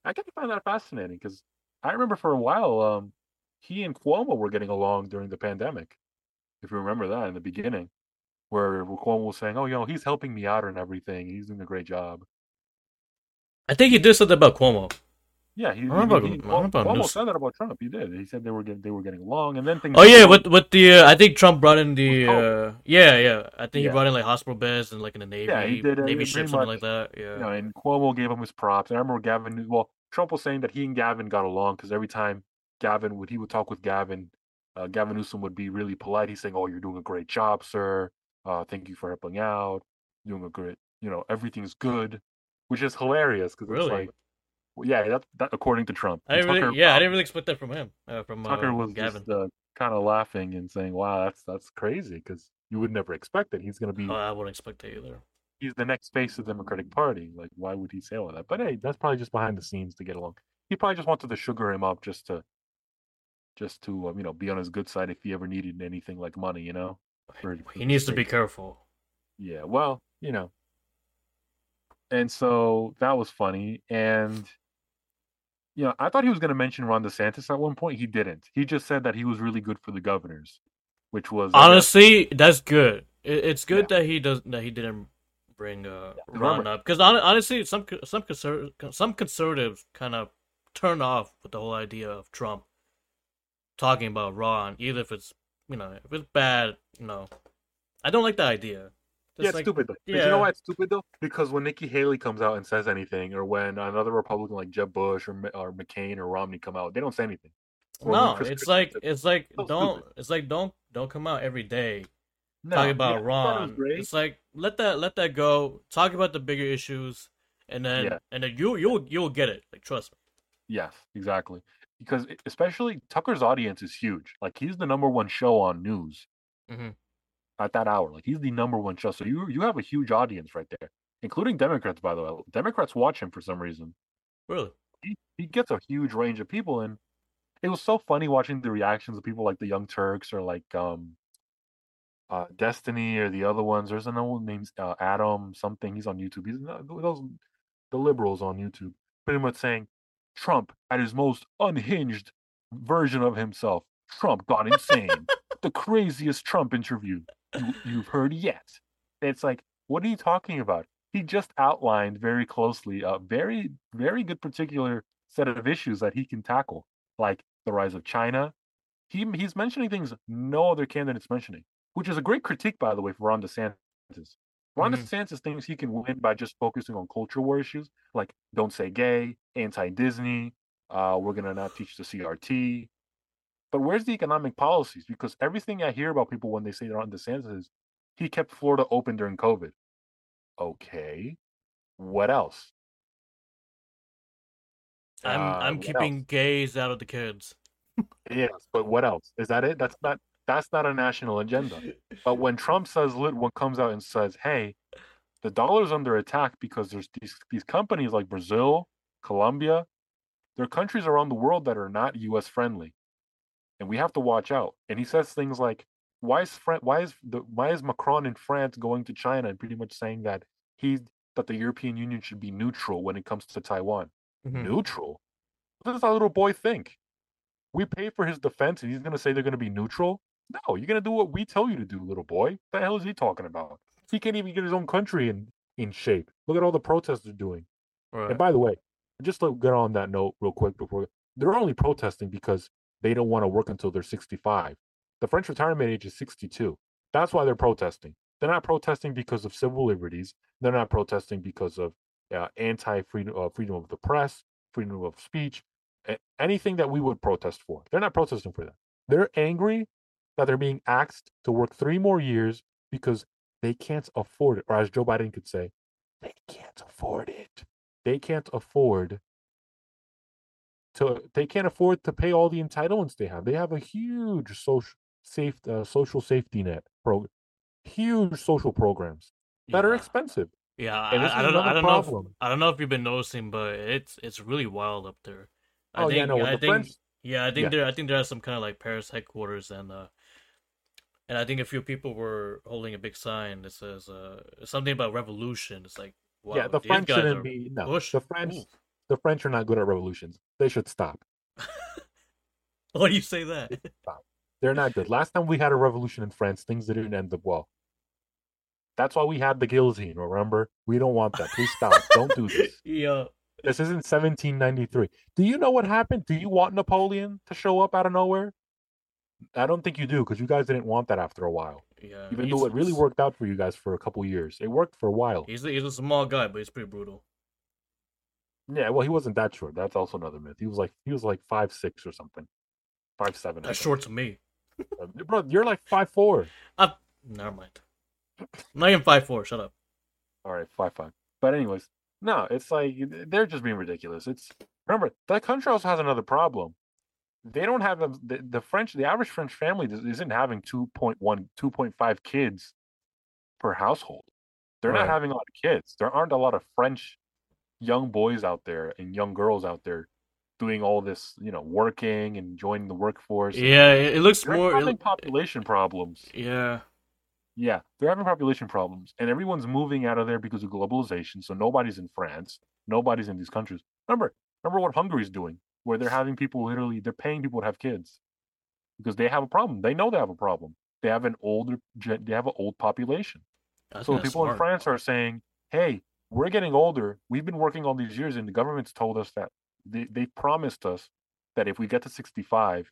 I kind of found that fascinating because I remember for a while, um, he and Cuomo were getting along during the pandemic. If you remember that in the beginning, where Cuomo was saying, "Oh, you know, he's helping me out and everything. He's doing a great job." I think he did something about Cuomo. Yeah, he, remember- he, he, I remember Cuomo Newsom. said that about Trump. He did. He said they were getting, they were getting along, and then things. Oh yeah, with with the uh, I think Trump brought in the uh, yeah yeah I think he brought in like hospital beds and like in the navy Yeah, he did, uh, navy ship something much, like that yeah you know, and Cuomo gave him his props. And I remember Gavin. Well, Trump was saying that he and Gavin got along because every time Gavin would he would talk with Gavin, uh, Gavin Newsom would be really polite. He's saying, "Oh, you're doing a great job, sir. Uh, thank you for helping out. You're doing a great, you know, everything's good," which is hilarious because Really? it's like, yeah, that, that according to Trump. I really Tucker, yeah I didn't really expect that from him uh, from Tucker uh, was Gavin just uh, kind of laughing and saying, "Wow, that's that's crazy," because you would never expect it. He's going to be oh, I wouldn't expect that either he's the next face of the Democratic Party. Like, why would he say all that? But hey, that's probably just behind the scenes to get along. He probably just wanted to sugar him up just to, just to um, you know, be on his good side if he ever needed anything like money, you know. For- for he needs to be careful Yeah, well, you know. And so that was funny, and you know, I thought he was going to mention Ron DeSantis at one point. He didn't. He just said that he was really good for the governors, which was I guess- honestly that's good it, it's good that he does that he didn't bring uh Yeah, Ron up because honestly some some conser- some conservatives kind of turn off with the whole idea of Trump talking about Ron either if it's you know if it's bad you know I don't like the idea Yeah, it's like- stupid though. But you know why it's stupid though? Because when Nikki Haley comes out and says anything, or when another Republican like Jeb Bush or or McCain or Romney come out, they don't say anything. Or no it's like it's like So don't stupid. it's like don't don't come out every day No, talking about yeah, I thought it was Ron. It's like let that let that go. Talk about the bigger issues, and then Yeah. and then you you'll you'll get it. Like trust me. Yes, exactly. Because especially Tucker's audience is huge. Like he's the number one show on news Mhm. At that hour. Like he's the number one show. So you you have a huge audience right there, including Democrats. By the way, Democrats watch him for some reason. Really. he, he gets a huge range of people and it was so funny watching the reactions of people like the young turks or like um uh destiny or the other ones there's an old name uh, adam something he's on youtube he's not- those the liberals on youtube pretty much saying trump at his most unhinged version of himself trump got insane the craziest trump interview you, you've heard yet. It's like what are you talking about? He just outlined very closely a very very good particular set of issues that he can tackle like the rise of china. He he's mentioning things no other candidate's mentioning which is a great critique by the way for ron desantis. Ron Mhm. desantis thinks he can win by just focusing on culture war issues like don't say gay anti-disney uh, we're going to not teach the crt but where's the economic policies because everything i hear about people when they say ron desantis is he kept florida open during covid okay what else I'm Uh, I'm keeping else? gays out of the kids. Yes, but what else? Is that it? That's not that's not a national agenda. But when Trump says lit one comes out and says, "Hey, the dollar's under attack because there's these these companies like Brazil, Colombia, there are countries around the world that are not U.S. friendly, and we have to watch out." And he says things like, "Why is Fran- why is the why is Macron in France going to China and pretty much saying that he that the European Union should be neutral when it comes to Taiwan? Mhm. Neutral? What does that little boy think?" we pay for his defense and he's going to say they're going to be neutral? No, you're going to do what we tell you to do, little boy. What the hell is he talking about? He can't even get his own country in, in shape. Look at all the protests they're doing. Right. And by the way, just to get on that note real quick before they're only protesting because they don't want to work until they're 65. The French retirement age is 62. That's why they're protesting. They're not protesting because of civil liberties. They're not protesting because of uh, anti freedom uh, freedom of the press, freedom of speech, anything that we would protest for. They're not protesting for that. They're angry that they're being asked to work three more years because they can't afford it, or as Joe Biden could say, they can't afford it. They can't afford to. They can't afford to pay all the entitlements they have. They have a huge social safe uh, social safety net program, huge social programs that yeah. are expensive. Yeah, I, I, don't know. I don't problem. know. If, I don't know if you've been noticing, but it's it's really wild up there. I oh think, yeah, no. I the think, French, yeah, I think Yeah. there. I think there are some kind of like Paris headquarters, and uh, and I think a few people were holding a big sign that says uh something about revolution. It's like, wow, yeah, the French shouldn't are be. No, Bush. the French, Ooh. The French are not good at revolutions. They should stop. Why do you say that? They're not good. Last time we had a revolution in France, things didn't end up well. That's why we had the guillotine. Remember, we don't want that. Please stop. don't do this. yeah, This isn't 1793. Do you know what happened? Do you want Napoleon to show up out of nowhere? I don't think you do because you guys didn't want that after a while. yeah. Even though it really worked out for you guys for a couple years, it worked for a while. He's a, he's a small guy, but he's pretty brutal. Yeah, well, he wasn't that short. That's also another myth. He was like he was like five six or something, five seven. That's short to me. Uh, bro. You're like five four. Uh, never mind. Not even five four. Shut up. All right, five five. But anyways, no, it's like they're just being ridiculous. It's remember that country also has another problem. They don't have the, the French. The average French family isn't having 2.1, 2.5 kids per household. They're Right. not having a lot of kids. There aren't a lot of French young boys out there and young girls out there doing all this, you know, working and joining the workforce. Yeah, it, looks They're more. having It, population problems. yeah, Yeah, they're having population problems, and everyone's moving out of there because of globalization. So nobody's in France, nobody's in these countries. Remember, remember what Hungary's doing, where they're having people literally, they're paying people to have kids because they have a problem. They know they have a problem. They have an older, they have an old population. Think So that's people in. France are saying, "Hey, we're getting older. We've been working all these years, and the government's told us that they they promised us that if we get to 65,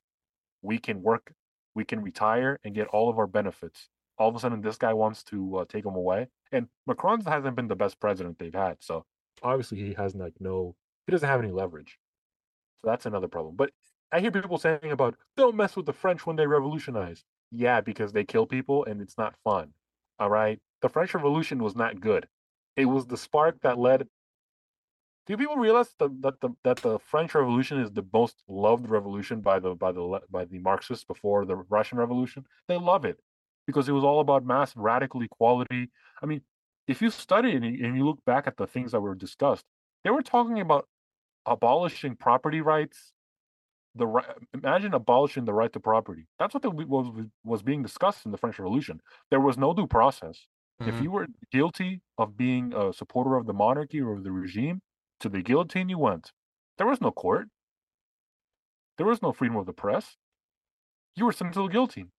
we can work, we can retire and get all of our benefits. All of a sudden, this guy wants to uh, take them away. And Macron hasn't been the best president they've had, so obviously he has like no, he doesn't have any leverage. So that's another problem. But I hear people saying about don't mess with the French when they revolutionize. Yeah, because they kill people and it's not fun. All right, the French Revolution was not good. It was the spark that led. Do people realize that that the that the French Revolution is the most loved revolution by the by the by the Marxists before the Russian Revolution? They love it because it was all about mass radical equality. I mean, if you study and you and you look back at the things that were discussed, they were talking about abolishing property rights. The right, imagine abolishing the right to property. That's what the, was was being discussed in the French Revolution. There was no due process. If Mhm. you were guilty of being a supporter of the monarchy or of the regime, to the guillotine you went. There was no court. There was no freedom of the press. You were sent to the guillotine.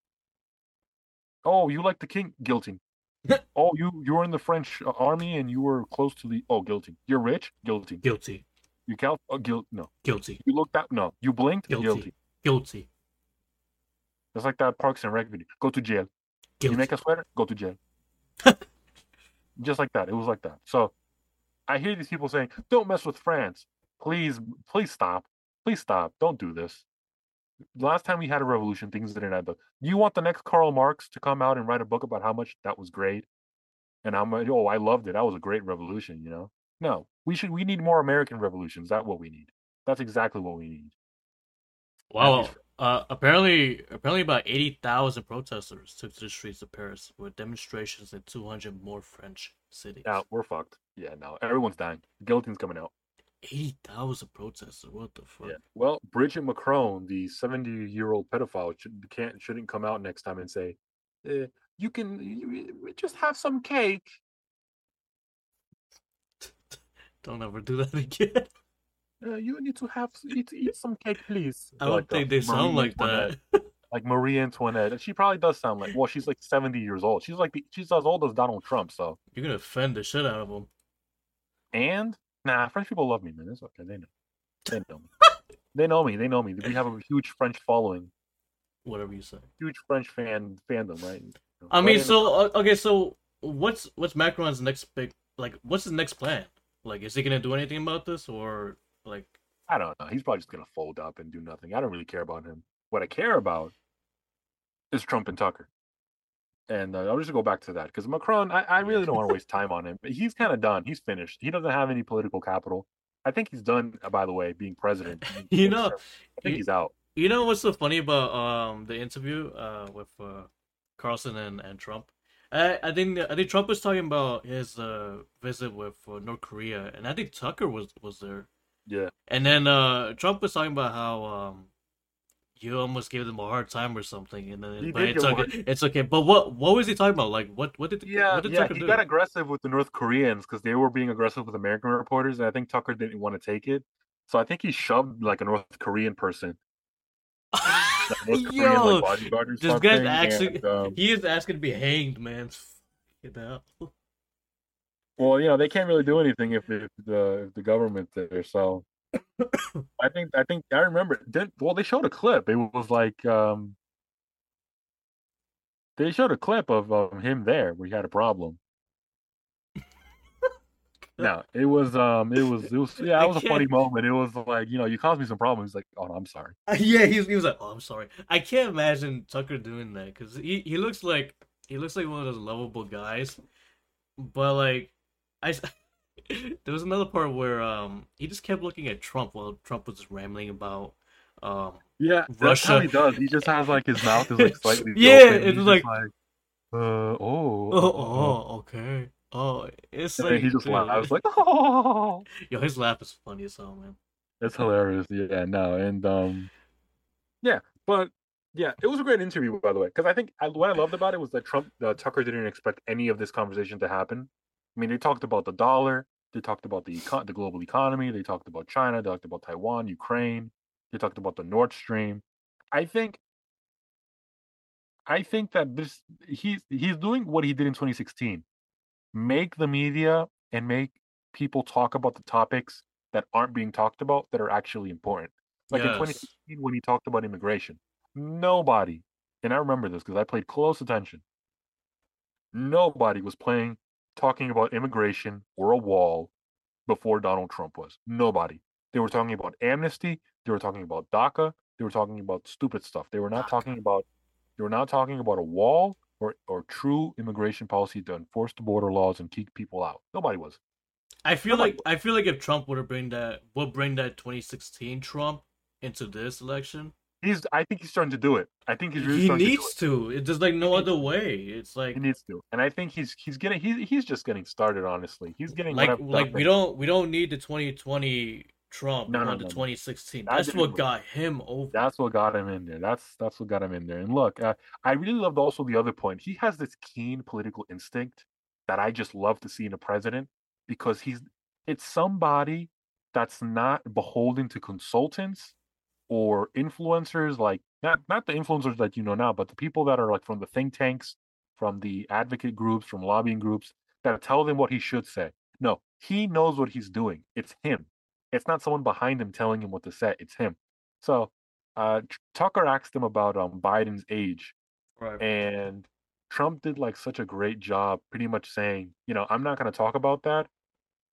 Oh, you like the king? Guillotine. oh, you you were in the French uh, army and you were close to the oh guilty. You're rich? guilty. guilty, You count? Oh, guilt? No. guilty, You looked at no. You blinked? Guilty. Guilty. guilty, It's like that Parks and Rec video. Go to jail. guilty. You make a sweater? Go to jail. Just like that. It was like that. So I hear these people saying, don't mess with France. Please, please stop. Please stop. Don't do this. Last time we had a revolution, things didn't end up. You want the next Karl Marx to come out and write a book about how much that was great and how much, oh, I loved it. That was a great revolution, you know? No, we should, we need more American revolutions. That's what we need. That's exactly what we need. Wow. Uh, apparently, apparently, about eighty thousand protesters took to the streets of Paris with demonstrations in two hundred more French cities. Now we're fucked. Yeah, now everyone's dying. The guillotine's coming out. Eighty thousand protesters. What the fuck? Yeah. Well, Brigitte Macron, the 70 year old pedophile, should, can't shouldn't come out next time and say, eh, "You can you just have some cake." Don't ever do that again. Uh, you need to have eat eat some cake, please. I don't Like, uh, think they sound Marie like that. Like Marie Antoinette. She probably does sound like. Well, she's like seventy years old. She's like the, she's as old as Donald Trump. So You're gonna offend the shit out of them. and nah, French people love me, man. It's okay. They know. They know me. they know me. They know me. We have a huge French following, Whatever you say. huge French fan fandom, right? I mean, so uh, okay, so what's what's Macron's next big like? What's his next plan? Like, is he gonna do anything about this, or like? I don't know. He's probably just gonna fold up and do nothing. I don't really care about him. What I care about is Trump and Tucker. And uh, I'll just go back to that because Macron, I, I really don't want to waste time on him. He's kind of done. He's finished. He doesn't have any political capital. I think he's done. uh, By the way, being president. You know, I think you- he's out. You know what's so funny about um the interview uh with uh Carlson and, and Trump? I I think I think Trump was talking about his uh visit with uh, North Korea, and I think Tucker was was there. Yeah, And then uh Trump was talking about how um you almost gave them a hard time or something, and then He but it's give 'em a okay. It's okay. But what what was he talking about? Like what what did yeah, what did yeah. Tucker He do? got aggressive with the North Koreans because they were being aggressive with American reporters, and I think Tucker didn't want to take it. So I think he shoved like a North Korean person, like North Korean Yo, like bodyguard this guy's actually and, um, he is asking to be hanged, man. You know. Well, you know, they can't really do anything if, if the if the government's there. So I think I think I remember. Didn't, well, they showed a clip. It was like um, they showed a clip of um, him there where he had a problem. No, it was um, it was it was yeah, it was a funny moment. It was like you know, you caused me some problems. He's like, oh, no, I'm sorry. Yeah, he was, he was like, "Oh, I'm sorry." I can't imagine Tucker doing that because he, he looks like he looks like one of those lovable guys, but like I there was another part where um he just kept looking at Trump while Trump was just rambling about um Yeah, that's how Russia. he does. He just has like his mouth is like slightly Yeah, open. it's just like- uh oh oh oh okay oh it's And like he just laughed. I was like oh. yo his laugh is funny as hell man. It's hilarious. Yeah, no, and um, yeah, but yeah, it was a great interview, by the way, because I think I, what I loved about it was that Trump, uh, Tucker didn't expect any of this conversation to happen. I mean, they talked about the dollar, they talked about the econ- the global economy, they talked about China, they talked about Taiwan, Ukraine, they talked about the Nord Stream. I think, I think that this he's he's doing what he did in 2016, make the media and make people talk about the topics that aren't being talked about that are actually important. Like in 2016 when he talked about immigration, nobody, and I remember this because I paid close attention. Nobody was playing talking about immigration or a wall before Donald Trump was. Nobody. They were talking about amnesty. They were talking about DACA. They were talking about stupid stuff. They were not talking about. They were not talking about a wall or or true immigration policy to enforce the border laws and keep people out. Nobody was. I feel Nobody- like I feel like if Trump would have bring that would bring that 2016 Trump into this election, He's. I think he's starting to do it. I think he's really he needs to. It's just like no other way. It's like He needs to, and I think he's he's getting he's he's just getting started. Honestly, he's getting like like we don't we don't need the 2020 Trump. No, no, no, the no. 2016. That That's what got him over. That's what got him in there. That's that's what got him in there. And look, uh, I really loved also the other point. He has this keen political instinct that I just love to see in a president because he's it's somebody that's not beholden to consultants or influencers like not not the influencers that you know now, but the people that are like from the think tanks, from the advocate groups, from lobbying groups that tell them what he should say. No, he knows what he's doing. It's him. It's not someone behind him telling him what to say. It's him. So uh, Tucker asked him about um, Biden's age, Right. and Trump did like such a great job, pretty much saying, you know, I'm not going to talk about that,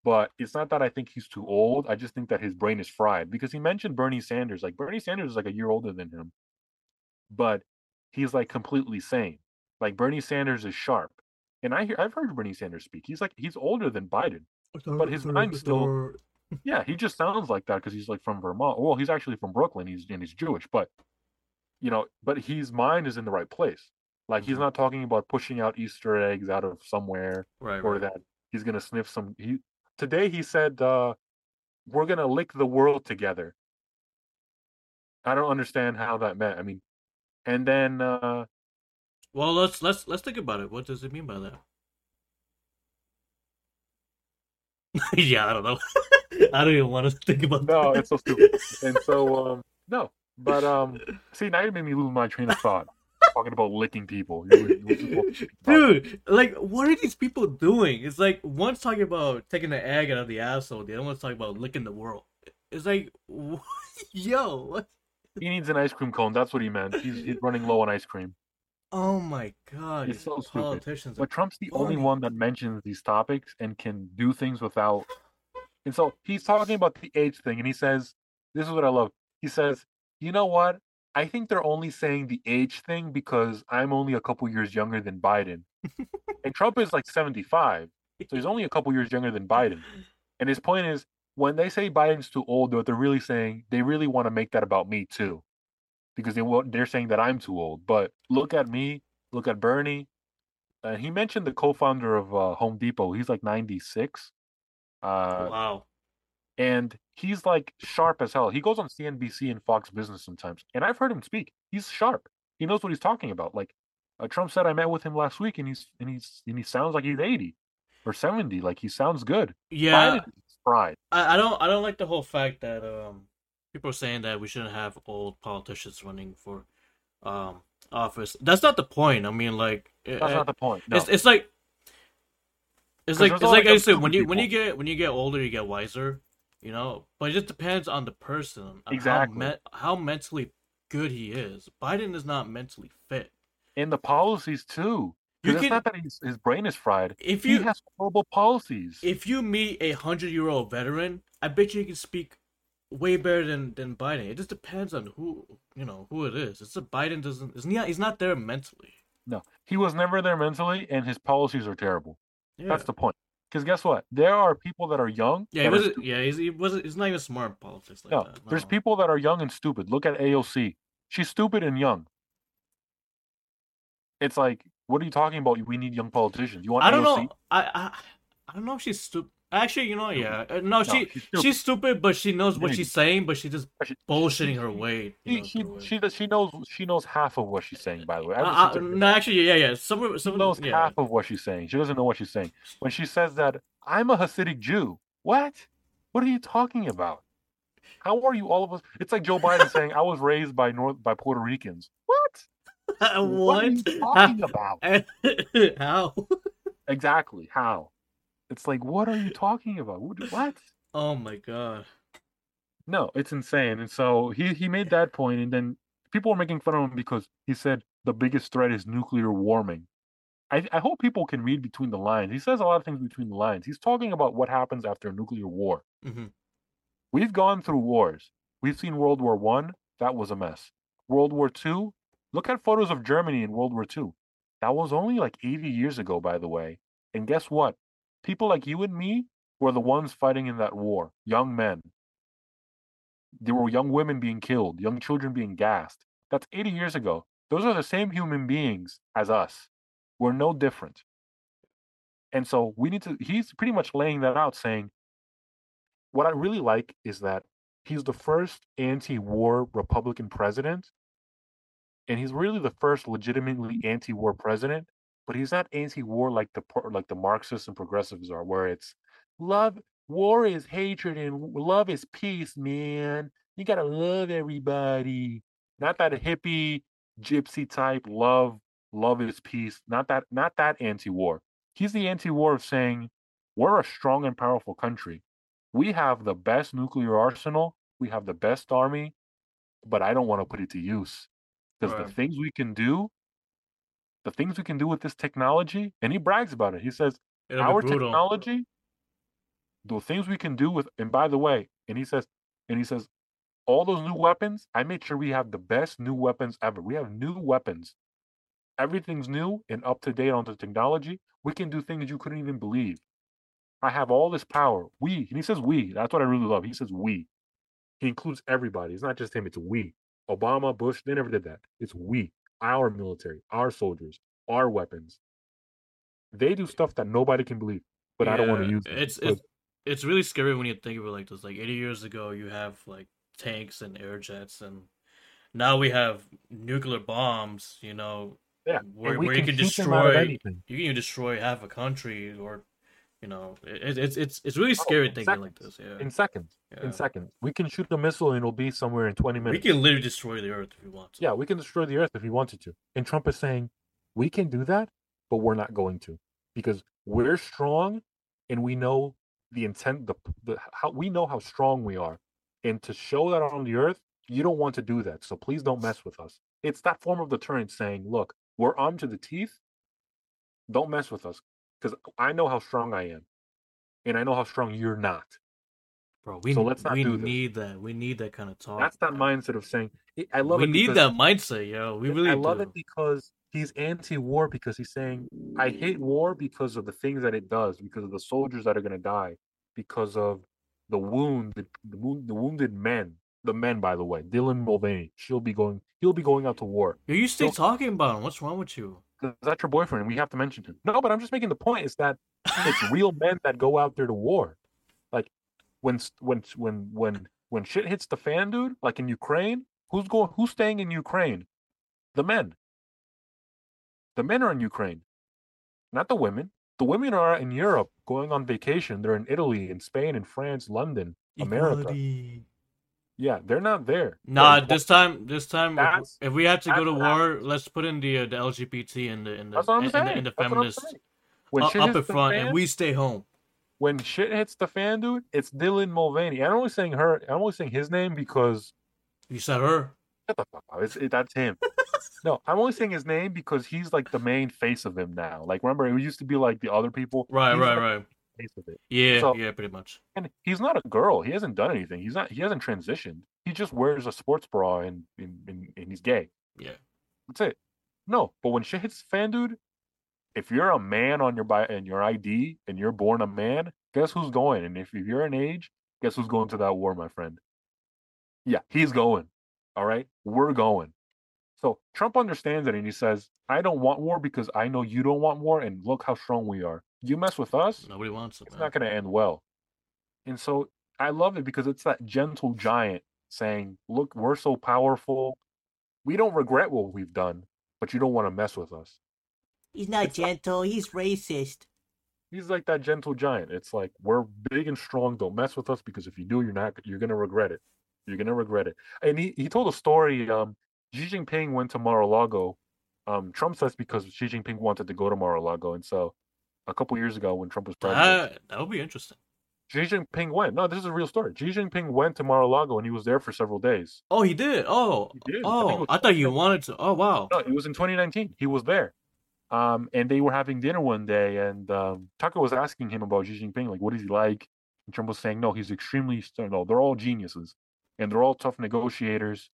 but it's not that I think he's too old. I just think that his brain is fried because he mentioned Bernie Sanders. Like Bernie Sanders is like a year older than him, but he's like completely sane. Like Bernie Sanders is sharp, and I hear I've heard Bernie Sanders speak. He's like he's older than Biden. but his mind's still- Yeah, he just sounds like that because he's like from Vermont. Well, he's actually from Brooklyn. He's and he's Jewish, but you know, but his mind is in the right place. Like he's Mhm. not talking about pushing out Easter eggs out of somewhere right. or right. that he's gonna sniff some. He today he said uh, we're gonna lick the world together. I don't understand how that meant. I mean, and then uh, Well, let's let's let's think about it. What does it mean by that? yeah, I don't know. I don't even want to think about No, that. it's so stupid. And so, um, no, but um, see, now you made me lose my train of thought. Talking about licking people, You were- you were just talking about- Dude, like, what are these people doing? It's like one's talking about taking the egg out of the asshole, the other one's talking about licking the world. It's like, what? yo, what? He needs an ice cream cone. That's what he meant. He's, he's running low on ice cream. Oh my god, It's these so stupid. But Trump's the only one that mentions these topics and can do things without. And so he's talking about the age thing, and he says, "This is what I love." He says, "You know what? I think they're only saying the age thing because I'm only a couple years younger than Biden, and Trump is like 75, so he's only a couple years younger than Biden." And his point is, when they say Biden's too old, what they're really saying, they really want to make that about me too, because they they're saying that I'm too old. But look at me, look at Bernie. Uh, he mentioned the co-founder of uh, Home Depot. He's like 96, uh, wow. And he's like sharp as hell. He goes on CNBC and Fox Business sometimes, and I've heard him speak. He's sharp. He knows what he's talking about. Like uh, Trump said, I met with him last week, and he's and he's and he sounds like he's 80 or 70. Like he sounds good. Yeah, fried. I, I don't I don't like the whole fact that um people are saying that we shouldn't have old politicians running for um office. That's not the point. I mean, like, That's uh, not the point. No. it's it's like it's like it's like like I said when you when you get when you get older you get wiser, you know. But it just depends on the person, on Exactly. how, me- how mentally good he is. Biden is not mentally fit. and the policies too. You Because it's can- not that he's, his brain is fried. If He you has horrible policies. if you meet a hundred year old veteran, I bet you he can speak way better than than Biden. It just depends on who you know who it is. It's a Biden doesn't. It's not. He's not there mentally. no, he was never there mentally, and his policies are terrible. Yeah. That's the point. Because guess what? There are people that are young. yeah, he wasn't. Yeah, he's, he wasn't. He's not even smart in politics like No, that. there's people that are young and stupid. Look at AOC. She's stupid and young. It's like, what are you talking about? We need young politicians. You want I don't AOC? know. I I I don't know if she's stupid. Actually, you know, yeah, Uh, no, she she's stupid. she's stupid, but she knows what she's saying, but she's just bullshitting her way. She, know, she, she, she knows she knows half of what she's saying. By the way, Uh, uh, no, actually, yeah, yeah. Some some knows yeah. half of what she's saying. She doesn't know what she's saying. When she says that I'm a Hasidic Jew, what? What are you talking about? How are you all of us? It's like Joe Biden saying I was raised by North by Puerto Ricans. What? what? What are you talking about? How? Exactly. How? It's like what are you talking about? What? Oh my god. No, it's insane. And so he he made that point, and then people were making fun of him because he said the biggest threat is nuclear warming. I, I hope people can read between the lines. He says a lot of things between the lines. He's talking about what happens after a nuclear war. hmm We've gone through wars. We've seen World War One. That was a mess. World War Two. Look at photos of Germany in World War Two. That was only like 80 years ago, by the way. And guess what? People like you and me were the ones fighting in that war. Young men. There were young women being killed, young children being gassed. That's 80 years ago. Those are the same human beings as us. We're no different. And so we need to, he's pretty much laying that out, saying, what I really like is that he's the first anti-war Republican president, and he's really the first legitimately anti-war president. But he's not anti-war like the like the Marxists and progressives are, where it's love, war is hatred, and love is peace, man. You gotta love everybody. Not that hippie gypsy type love, love is peace. Not that, not that anti-war. He's the anti-war of saying we're a strong and powerful country we have the best nuclear arsenal, we have the best army, but I don't want to put it to use because Right. the things we can do, the things we can do with this technology, and he brags about it. He says, It'll Our technology, the things we can do with, and by the way, and he says, and he says, all those new weapons, I made sure we have the best new weapons ever. We have new weapons. Everything's new and up to date on the technology. We can do things you couldn't even believe. I have all this power. We, and he says we. That's what I really love. He says we. He includes everybody. It's not just him, it's we. Obama, Bush, they never did that. It's we, our military, our soldiers, our weapons. They do stuff that nobody can believe, but I don't want to use it. It's it's it's really scary when you think of it like this. Like 80 years ago, you have like tanks and air jets, and now we have nuclear bombs. You know, yeah, where, and we you can can shoot them out of destroy anything. you can even destroy half a country or You know, it, it's it's it's really oh, scary in thinking like this. Yeah. in seconds. yeah. In seconds, we can shoot a missile and it'll be somewhere in twenty minutes. we can literally destroy the earth if we want to. Yeah, we can destroy the earth if we wanted to. And Trump is saying, we can do that, but we're not going to because we're strong and we know the intent, the, the how we know how strong we are. And to show that on the earth, you don't want to do that. So please don't mess with us. It's that form of deterrence saying, look, we're armed to the teeth. Don't mess with us because I know how strong I am. And I know how strong you're not. Bro, we So let's not we do this. need that. We need that kind of talk. That's that mindset of saying, I love we it. need that mindset, yo. We really I do. love it because he's anti-war because he's saying I hate war because of the things that it does, because of the soldiers that are going to die, because of the wound, the, the, wound, the wounded men, the men. By the way, Dylan Mulvaney, she'll be going, he'll be going out to war. Yo, you stay So- talking about him. What's wrong with you? 'Cause That's your boyfriend. We have to mention him. No, but I'm just making the point is that it's real men that go out there to war. Like when when when when when shit hits the fan, dude. Like in Ukraine, who's going? Who's staying in Ukraine? The men. The men are in Ukraine, not the women. The women are in Europe going on vacation. They're in Italy, in Spain, in France, London, America. Yeah, they're not there. Nah, They're- this time, this time, if, That's- if we have to go to war, let's put in the uh, the LGBT and the and the and, the, and the. When up, up in the front, fan- and we stay home. when shit hits the fan, dude, it's Dylan Mulvaney. I'm only saying her. I'm only saying his name because You said her. shut the fuck up. It's, it, that's him. no, I'm only saying his name because he's like the main face of him now. Like, remember, it used to be like the other people. Right, He's right, like right. Face of it. Yeah, So- yeah, pretty much. And he's not a girl. He hasn't done anything. He's not. He hasn't transitioned. He just wears a sports bra and and, and, and he's gay. Yeah. That's it. No, but when shit hits fan, dude, if you're a man on your bi- and your ID and you're born a man, guess who's going? And if you're an age, guess who's going to that war, my friend? Yeah, he's going. All right, we're going. So Trump understands it, and he says, "I don't want war because I know you don't want war, and look how strong we are. You mess with us, Nobody wants it, it's man. not going to end well." And so I love it because it's that gentle giant saying, "Look, we're so powerful. We don't regret what we've done, but you don't want to mess with us." He's not gentle. He's racist. He's like that gentle giant. It's like we're big and strong. Don't mess with us because if you do, you're not. You're gonna regret it. You're gonna regret it. And he, he told a story. Um, Xi Jinping went to Mar-a-Lago. Um, Trump says because Xi Jinping wanted to go to Mar-a-Lago, and so a couple years ago when Trump was president, That that would be interesting. Xi Jinping went. No, this is a real story. Xi Jinping went to Mar-a-Lago and he was there for several days. Oh, he did. Oh, He did. I oh, was I thought you wanted to. Oh, wow. No, it was in 2019. He was there. Um, and they were having dinner one day, and um, Tucker was asking him about Xi Jinping, like, what is he like? And Trump was saying, no, he's extremely, no, they're all geniuses, and they're all tough negotiators,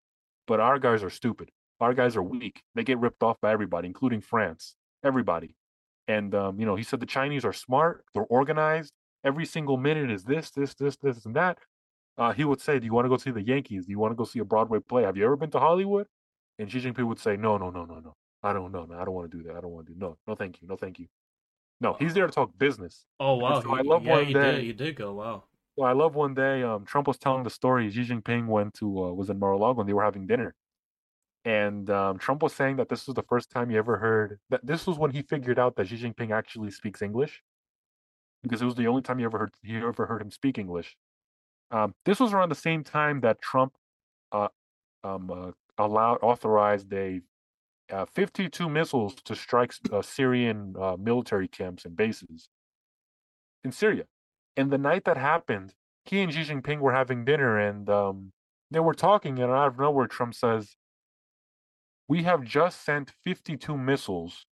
but our guys are stupid. Our guys are weak. They get ripped off by everybody, including France, everybody. And um, you know, he said the Chinese are smart, they're organized. Every single minute is this, this, this, this, and that. Uh, he would say, "Do you want to go see the Yankees? Do you want to go see a Broadway play? Have you ever been to Hollywood?" And Xi Jinping would say, "No, no, no, no, no. I don't know. No, I don't want to do that. I don't want to do no, no, thank you, no, thank you. No, he's there to talk business. Oh, wow. so I love yeah, one he day- did. He did go. Wow. Well, I love one day. Um, Trump was telling the story. Xi Jinping went to uh, was in Mar-a-Lago and they were having dinner, and um, Trump was saying that this was the first time he ever heard that. This was when he figured out that Xi Jinping actually speaks English, because it was the only time he ever heard he ever heard him speak English. Um, this was around the same time that Trump uh, um, uh, allowed authorized a uh, 52 missiles to strike uh, Syrian uh, military camps and bases in Syria. And the night that happened, he and Xi Jinping were having dinner and um, they were talking, and out of nowhere, Trump says, We have just sent 52 missiles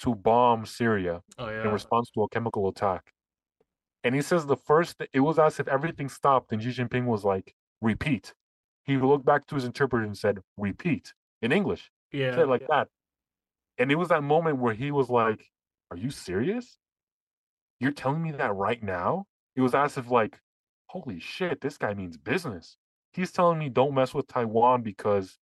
to bomb Syria Oh, in response to a chemical attack. And he says the first, it was as if everything stopped, and Xi Jinping was like, Repeat. He looked back to his interpreter and said, Repeat in English. Yeah. Said like that. And it was that moment where he was like, Are you serious? You're telling me that right now? It was as if like, holy shit, this guy means business. He's telling me don't mess with Taiwan because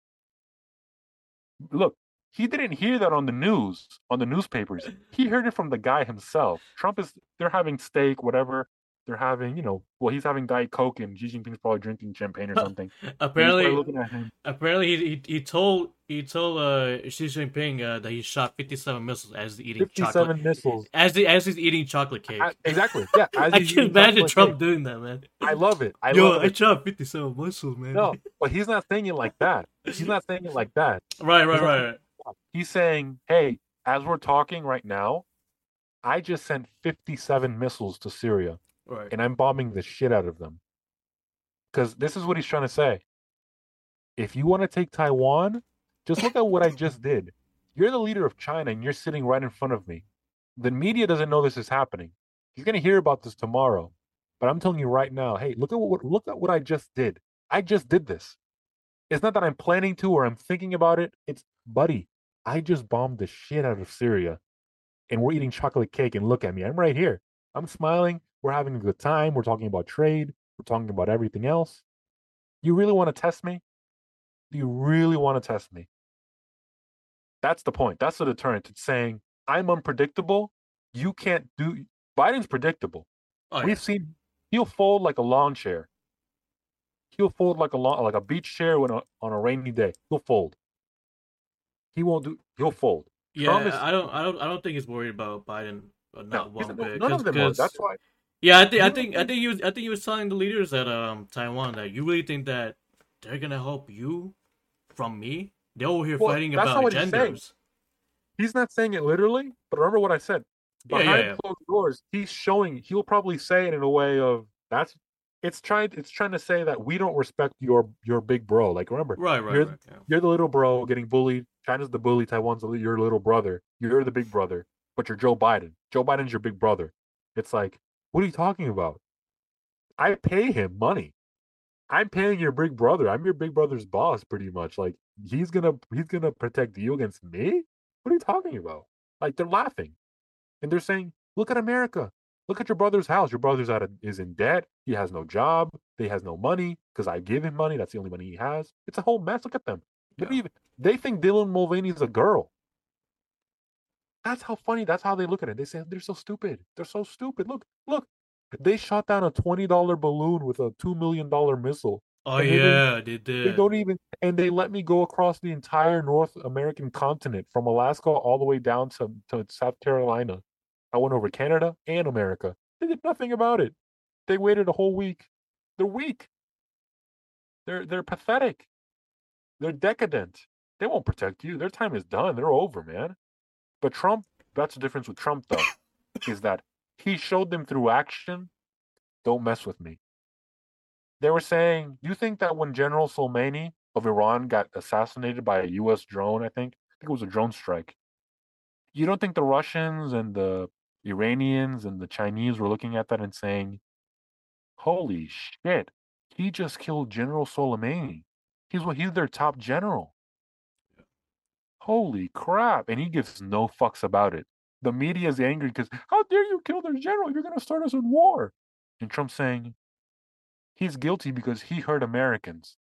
look, he didn't hear that on the news, on the newspapers. He heard it from the guy himself. Trump is they're having steak, whatever. They're having, you know, well, he's having Diet Coke and Xi Jinping's probably drinking champagne or something. Apparently, looking at him. apparently he, he he told he told uh Xi Jinping uh, that he shot fifty seven missiles as he's eating chocolate Fifty-seven missiles. as he, as he's eating chocolate cake. I- exactly. Yeah. as I can imagine Trump cake. doing that, man. I love it. I Yo, love I it. shot fifty seven missiles, man. No, but he's not saying it like that. He's not saying it like that. Right, right, He's right. not- right. He's saying, "Hey, as we're talking right now, I just sent 57 missiles to Syria, Right. and I'm bombing the shit out of them." Because this is what he's trying to say. If you want to take Taiwan, just look at what I just did. You're the leader of China, and you're sitting right in front of me. The media doesn't know this is happening. He's going to hear about this tomorrow. But I'm telling you right now, hey, look at what look at what I just did. I just did this. It's not that I'm planning to or I'm thinking about it. It's buddy, I just bombed the shit out of Syria. And we're eating chocolate cake and look at me. I'm right here. I'm smiling. We're having a good time. We're talking about trade. We're talking about everything else. You really want to test me? Do you really want to test me? That's the point. That's the deterrent. It's saying I'm unpredictable. You can't do Biden's predictable. Oh, yeah. We've seen he'll fold like a lawn chair. He'll fold like a lawn, like a beach chair when a, on a rainy day. He'll fold. He won't do. He'll fold. yeah, is- I don't, I don't, I don't think he's worried about Biden uh, No, not he's- one bit. none of them are. That's why. Yeah, I think, I think, I think he was, I think he was telling the leaders at um Taiwan that you really think that they're gonna help you from me? They're over here Well, fighting that's not about what he's genders. He's not saying it literally, but remember what I said. Yeah, yeah, Behind yeah. closed doors, he's showing. He'll probably say it in a way of that's. It's trying. It's trying to say that we don't respect your your big bro. Like remember, Right, right, You're- right. Yeah. you're the little bro getting bullied. China's the bully. Taiwan's the, your little brother. You're the big brother, but you're Joe Biden. Joe Biden's your big brother. It's like, what are you talking about? I pay him money. I'm paying your big brother. I'm your big brother's boss, pretty much. Like he's gonna he's gonna protect you against me. What are you talking about? Like they're laughing, and they're saying, "Look at America. Look at your brother's house. Your brother's out of, is in debt. He has no job. He has no money because I give him money. That's the only money he has. It's a whole mess. Look at them. They, Yeah. even, they think Dylan Mulvaney is a girl. That's how funny. That's how they look at it. They say they're so stupid. They're so stupid. Look, look. They shot down a twenty dollar balloon with a two million dollar missile. Oh And they don't- they They don't even, and they let me go across the entire North American continent from Alaska all the way down to, to South Carolina. I went over Canada and America. They did nothing about it. They waited a whole week. They're weak. They're they're pathetic. They're decadent. They won't protect you. Their time is done. They're over, man. But Trump, that's the difference with Trump, though, is that he showed them through action. Don't mess with me. They were saying, you think that when General Soleimani of Iran got assassinated by a U.S. drone, I think, I think it was a drone strike. You don't think the Russians and the Iranians and the Chinese were looking at that and saying, "Holy shit, he just killed General Soleimani. He's what he's their top general. Holy crap!" And he gives no fucks about it. The media is angry because how dare you kill their general? You're going to start us in war. And Trump's saying, He's guilty because he hurt Americans,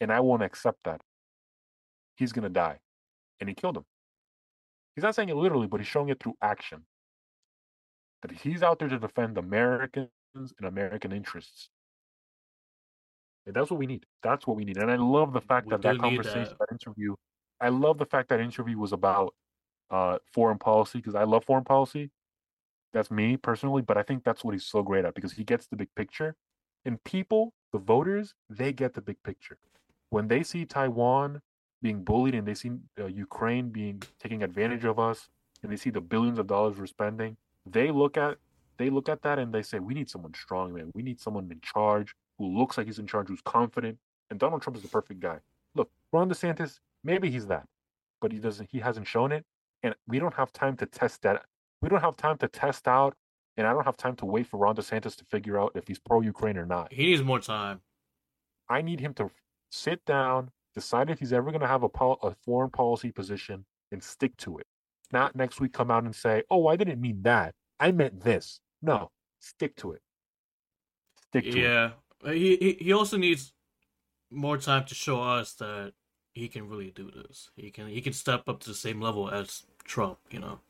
and I won't accept that. He's gonna die, and he killed him. He's not saying it literally, but he's showing it through action. That he's out there to defend Americans and American interests. And that's what we need. That's what we need. And I love the fact We that that conversation, that. that interview, I love the fact that interview was about uh, foreign policy because I love foreign policy. That's me personally, but I think that's what he's so great at because he gets the big picture. And people, the voters, they get the big picture. When they see Taiwan being bullied and they see uh, Ukraine being taking advantage of us and they see the billions of dollars we're spending, they look at they look at that and they say, "We need someone strong, man. We need someone in charge who looks like he's in charge, who's confident." And Donald Trump is the perfect guy. Look, Ron DeSantis, maybe he's that, but he doesn't. He hasn't shown it, and we don't have time to test that. We don't have time to test out, and I don't have time to wait for Ron DeSantis to figure out if he's pro Ukraine or not. He needs more time. I need him to sit down, decide if he's ever going to have a, pol- a foreign policy position, and stick to it. Not next week come out and say, "Oh, I didn't mean that. I meant this." No, stick to it. Stick to it. Yeah, he, he he also needs more time to show us that he can really do this. He can he can step up to the same level as Trump, you know.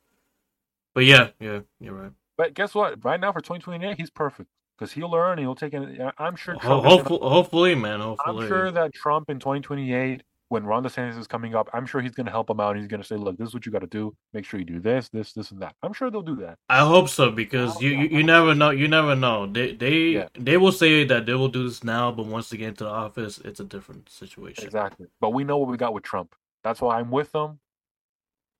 But yeah, yeah, you're right. But guess what? Right now for 2028, he's perfect. because he'll learn he'll take it. I'm sure. Trump is gonna- hopefully, man. hopefully. I'm sure that Trump in 2028, when Ron DeSantis is coming up, I'm sure he's going to help him out. He's going to say, "Look, this is what you got to do. Make sure you do this, this, this, and that." I'm sure they'll do that. I hope so because Oh, you, you, you never know you never know they they Yeah. they will say that they will do this now but once they get into the office it's a different situation. Exactly. But we know what we got with Trump. That's why I'm with them.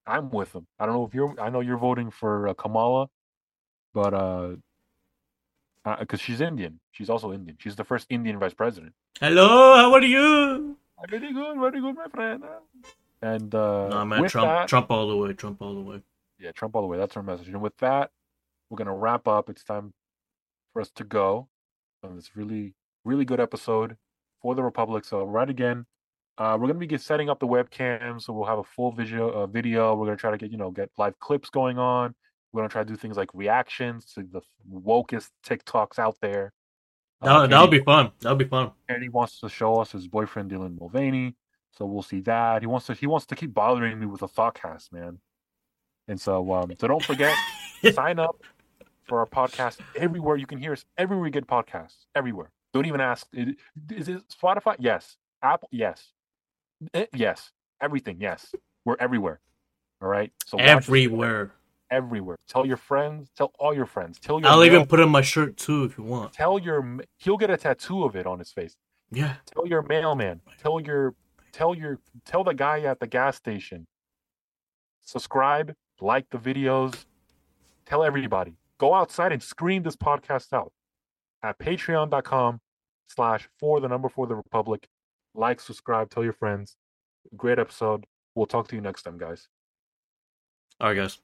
I'm with them. I don't know if you're. I know you're voting for uh, Kamala, but uh, because she's Indian, she's also Indian. She's the first Indian vice president. Hello, how are you? Very good, very good, my friend. And uh, No man, with Trump that, Trump all the way, Trump all the way. yeah, Trump all the way. That's our message. And with that, we're gonna wrap up. It's time for us to go on this really, really good episode for the Republic. So right again, uh, we're gonna be get, setting up the webcam, so we'll have a full video. Uh, video. We're gonna try to get you know get live clips going on. We're gonna try to do things like reactions to the wokest TikToks out there. That that would Katie- be fun. That would be fun. Kennedy wants to show us his boyfriend Dylan Mulvaney, so we'll see that. He wants to he wants to keep bothering me with a thoughtcast, man. And so um so don't forget sign up for our podcast everywhere you can hear us everywhere you get podcasts everywhere. Don't even ask is it Spotify? Yes. Apple? Yes. Eh, Yes. Everything. Yes. We're everywhere. All right. So Everywhere. Everywhere. Tell your friends. Tell all your friends. Tell your I'll mail- even put in my shirt too if you want. tell your he'll get a tattoo of it on his face Yeah. tell your mailman tell your tell your tell the guy at the gas station subscribe like the videos tell everybody go outside and scream this podcast out at patreon.com slash for the number for the republic like subscribe tell your friends great episode we'll talk to you next time guys All right, guys.